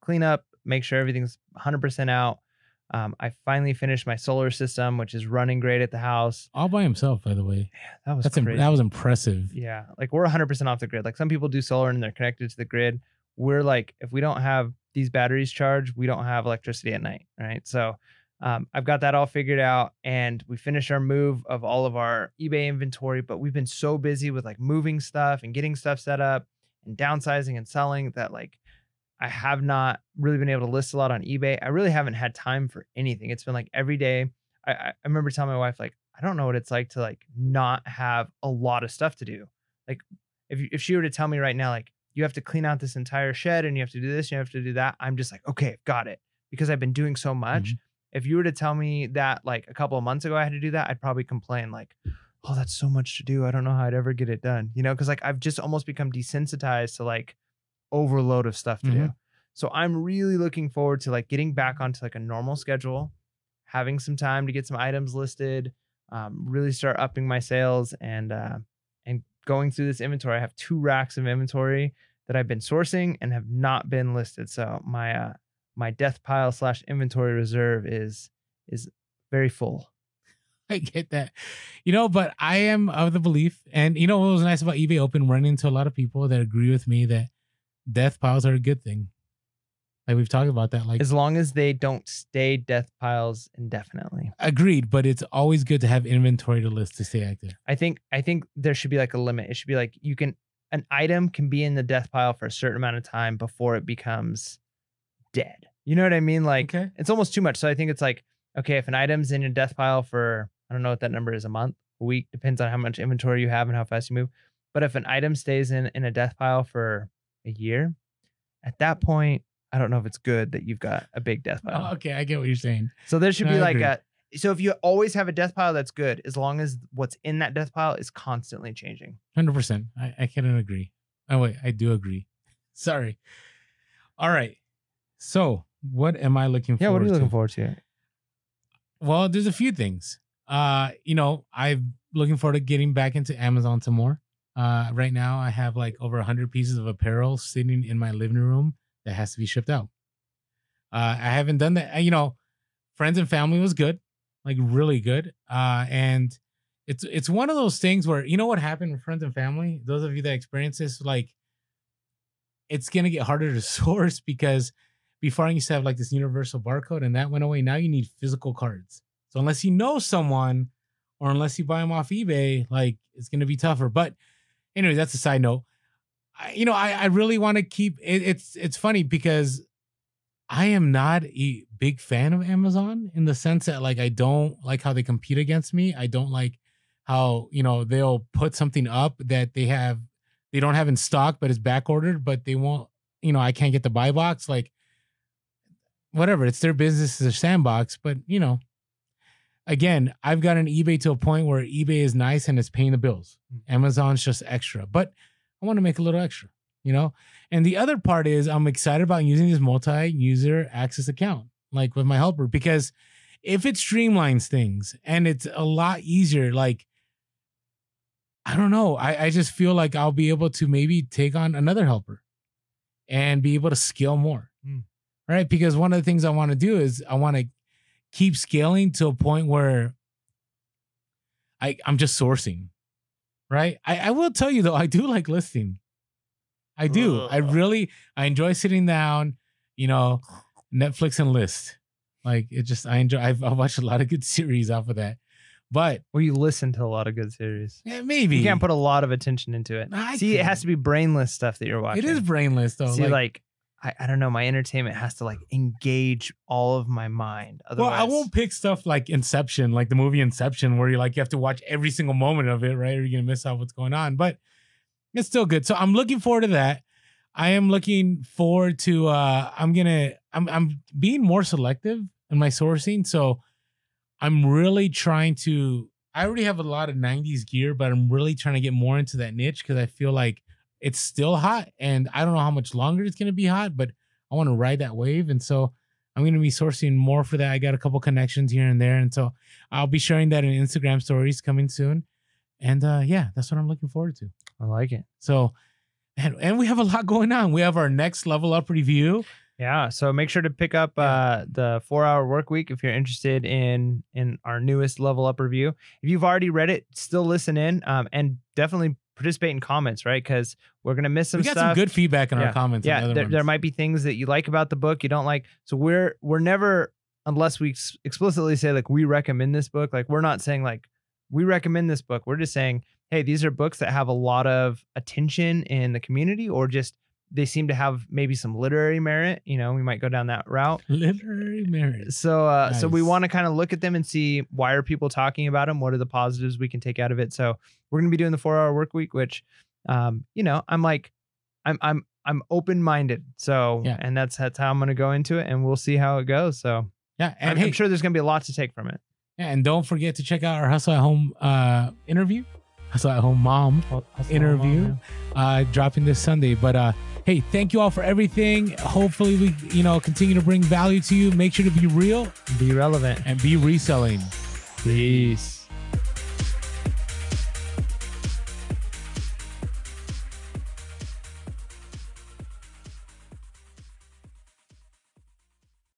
Speaker 1: clean up, make sure everything's 100% out. Um, I finally finished my solar system, which is running great at the house.
Speaker 2: All by himself, by the way.
Speaker 1: That was
Speaker 2: That's im- that was impressive.
Speaker 1: Yeah, like we're 100% off the grid. Like some people do solar and they're connected to the grid. We're like, if we don't have these batteries charged, we don't have electricity at night, right? So um, I've got that all figured out, and we finished our move of all of our eBay inventory. But we've been so busy with like moving stuff and getting stuff set up and downsizing and selling that like I have not really been able to list a lot on eBay. I really haven't had time for anything. It's been like every day. I, I remember telling my wife like I don't know what it's like to like not have a lot of stuff to do. Like if you, if she were to tell me right now like you have to clean out this entire shed and you have to do this, you have to do that, I'm just like okay, got it because I've been doing so much.
Speaker 2: Mhm.
Speaker 1: If you were to tell me that like a couple of months ago I had to do that, I'd probably complain like, "Oh, that's so much to do. I don't know how I'd ever get it done." You know, cuz like I've just almost become desensitized to like overload of stuff to do.
Speaker 2: Mhm.
Speaker 1: So I'm really looking forward to like getting back onto like a normal schedule, having some time to get some items listed, um, really start upping my sales and uh, and going through this inventory. I have two racks of inventory that I've been sourcing and have not been listed. So my uh, my death pile slash inventory reserve is is very full. <laughs>
Speaker 2: I get that. You know, but I am of the belief, and you know what was nice about eBay Open, running into a lot of people that agree with me that death piles are a good thing. Like we've talked about that. Like
Speaker 1: As long as they don't stay death piles indefinitely.
Speaker 2: agreed, but it's always good to have inventory to list to stay active.
Speaker 1: I think I think there should be like a limit. It should be like you can an item can be in the death pile for a certain amount of time before it becomes dead. You know what I mean? Like
Speaker 2: Okay.
Speaker 1: it's almost too much. So I think it's like okay, if an item's in your death pile for I don't know what that number is a month, a week, depends on how much inventory you have and how fast you move. But if an item stays in in a death pile for a year, at that point, I don't know if it's good that you've got a big death pile.
Speaker 2: Oh, okay, I get what you're saying.
Speaker 1: So there should
Speaker 2: I
Speaker 1: be like
Speaker 2: agree.
Speaker 1: a so if you always have a death pile, that's good as long as what's in that death pile is constantly changing.
Speaker 2: Hundred percent. I, I can agree. Oh wait, I do agree. <laughs> Sorry. All right. So what am I looking for?
Speaker 1: Yeah, what are you looking
Speaker 2: to?
Speaker 1: forward to?
Speaker 2: Well, there's a few things. Uh, you know, I'm looking forward to getting back into Amazon some more. Uh, right now I have like over hundred pieces of apparel sitting in my living room that has to be shipped out. Uh, I haven't done that. You know, friends and family was good, like really good. Uh, and it's it's one of those things where you know what happened with friends and family. Those of you that experience this, like, it's gonna get harder to <laughs> source because before I used to have like this universal barcode, and that went away. Now you need physical cards. So unless you know someone, or unless you buy them off eBay, like it's gonna be tougher. But anyway, that's a side note. I, you know, I, I really want to keep it, it's it's funny because I am not a big fan of Amazon in the sense that like I don't like how they compete against me. I don't like how you know they'll put something up that they have they don't have in stock but it's back ordered, but they won't. You know, I can't get the buy box. Like whatever, it's their business, it's their sandbox. But you know, again, I've got an eBay to a point where eBay is nice and it's paying the bills. Amazon's just extra, but I want to make a little extra, you know? And the other part is I'm excited about using this multi-user access account, like with my helper, because if it streamlines things and it's a lot easier, like I don't know, I, I just feel like I'll be able to maybe take on another helper and be able to scale more.
Speaker 1: Hmm.
Speaker 2: Right. Because one of the things I want to do is I want to keep scaling to a point where I, I'm just sourcing. Right. I, I will tell you though, I do like listing. I do. I really I enjoy sitting down, you know, Netflix and list. Like it just I enjoy I've, I've watched a lot of good <laughs> series off of that. But
Speaker 1: Well, you listen to a lot of good series.
Speaker 2: yeah, maybe
Speaker 1: You can't put a lot of attention into it.
Speaker 2: I
Speaker 1: See, it has to be brainless stuff that you're watching.
Speaker 2: it is brainless though.
Speaker 1: See,
Speaker 2: like,
Speaker 1: like, I, I don't know, my entertainment has to like engage all of my mind.
Speaker 2: well, I won't pick stuff like Inception, like the movie Inception, where you like you have to watch every single moment of it, right? Or you're gonna miss out what's going on. But it's still good. So I'm looking forward to that. I am looking forward to uh I'm gonna I'm I'm being more selective in my sourcing. So I'm really trying to I already have a lot of 90s gear, but I'm really trying to get more into that niche because I feel like it's still hot and I don't know how much longer it's gonna be hot, but I want to ride that wave. And so I'm gonna be sourcing more for that. I got a couple connections here and there. And so I'll be sharing that in Instagram stories coming soon. And uh yeah, that's what I'm looking forward to.
Speaker 1: I like it.
Speaker 2: So, and, and we have a lot <laughs> going on. We have our next level up review.
Speaker 1: Yeah. So make sure to pick up uh, the four hour work week if you're interested in in our newest level up review. If you've already read it, still listen in um, and definitely participate in comments, right? Because we're gonna miss some
Speaker 2: we got
Speaker 1: stuff.
Speaker 2: some good feedback in
Speaker 1: Yeah.
Speaker 2: our comments. the
Speaker 1: yeah,
Speaker 2: other
Speaker 1: there, there might be things that you like about the book you don't like. So we're we're never unless we explicitly say like we recommend this book. Like we're not saying like we recommend this book. We're just saying, hey, these are books that have a lot of attention in the community, or just they seem to have maybe some literary merit. You know, we might go down that route.
Speaker 2: literary merit.
Speaker 1: So uh so we want to kind of look at them and see why are people talking about them? What are the positives we can take out of it? So we're gonna be doing the four hour work week, which um, you know, I'm like I'm I'm I'm open minded. So
Speaker 2: Yeah.
Speaker 1: and that's that's how I'm gonna go into it and we'll see how it goes. So
Speaker 2: Yeah,
Speaker 1: I'm,
Speaker 2: and hey,
Speaker 1: I'm sure there's gonna be a lot to take from it.
Speaker 2: yeah, and don't forget to check out our Hustle at Home uh, interview, Hustle at Home Mom interview, uh, dropping this Sunday. But uh, hey, thank you all for everything. Hopefully, we you know continue to bring value to you. Make sure to be real
Speaker 1: Be relevant.
Speaker 2: and be reselling.
Speaker 1: Peace.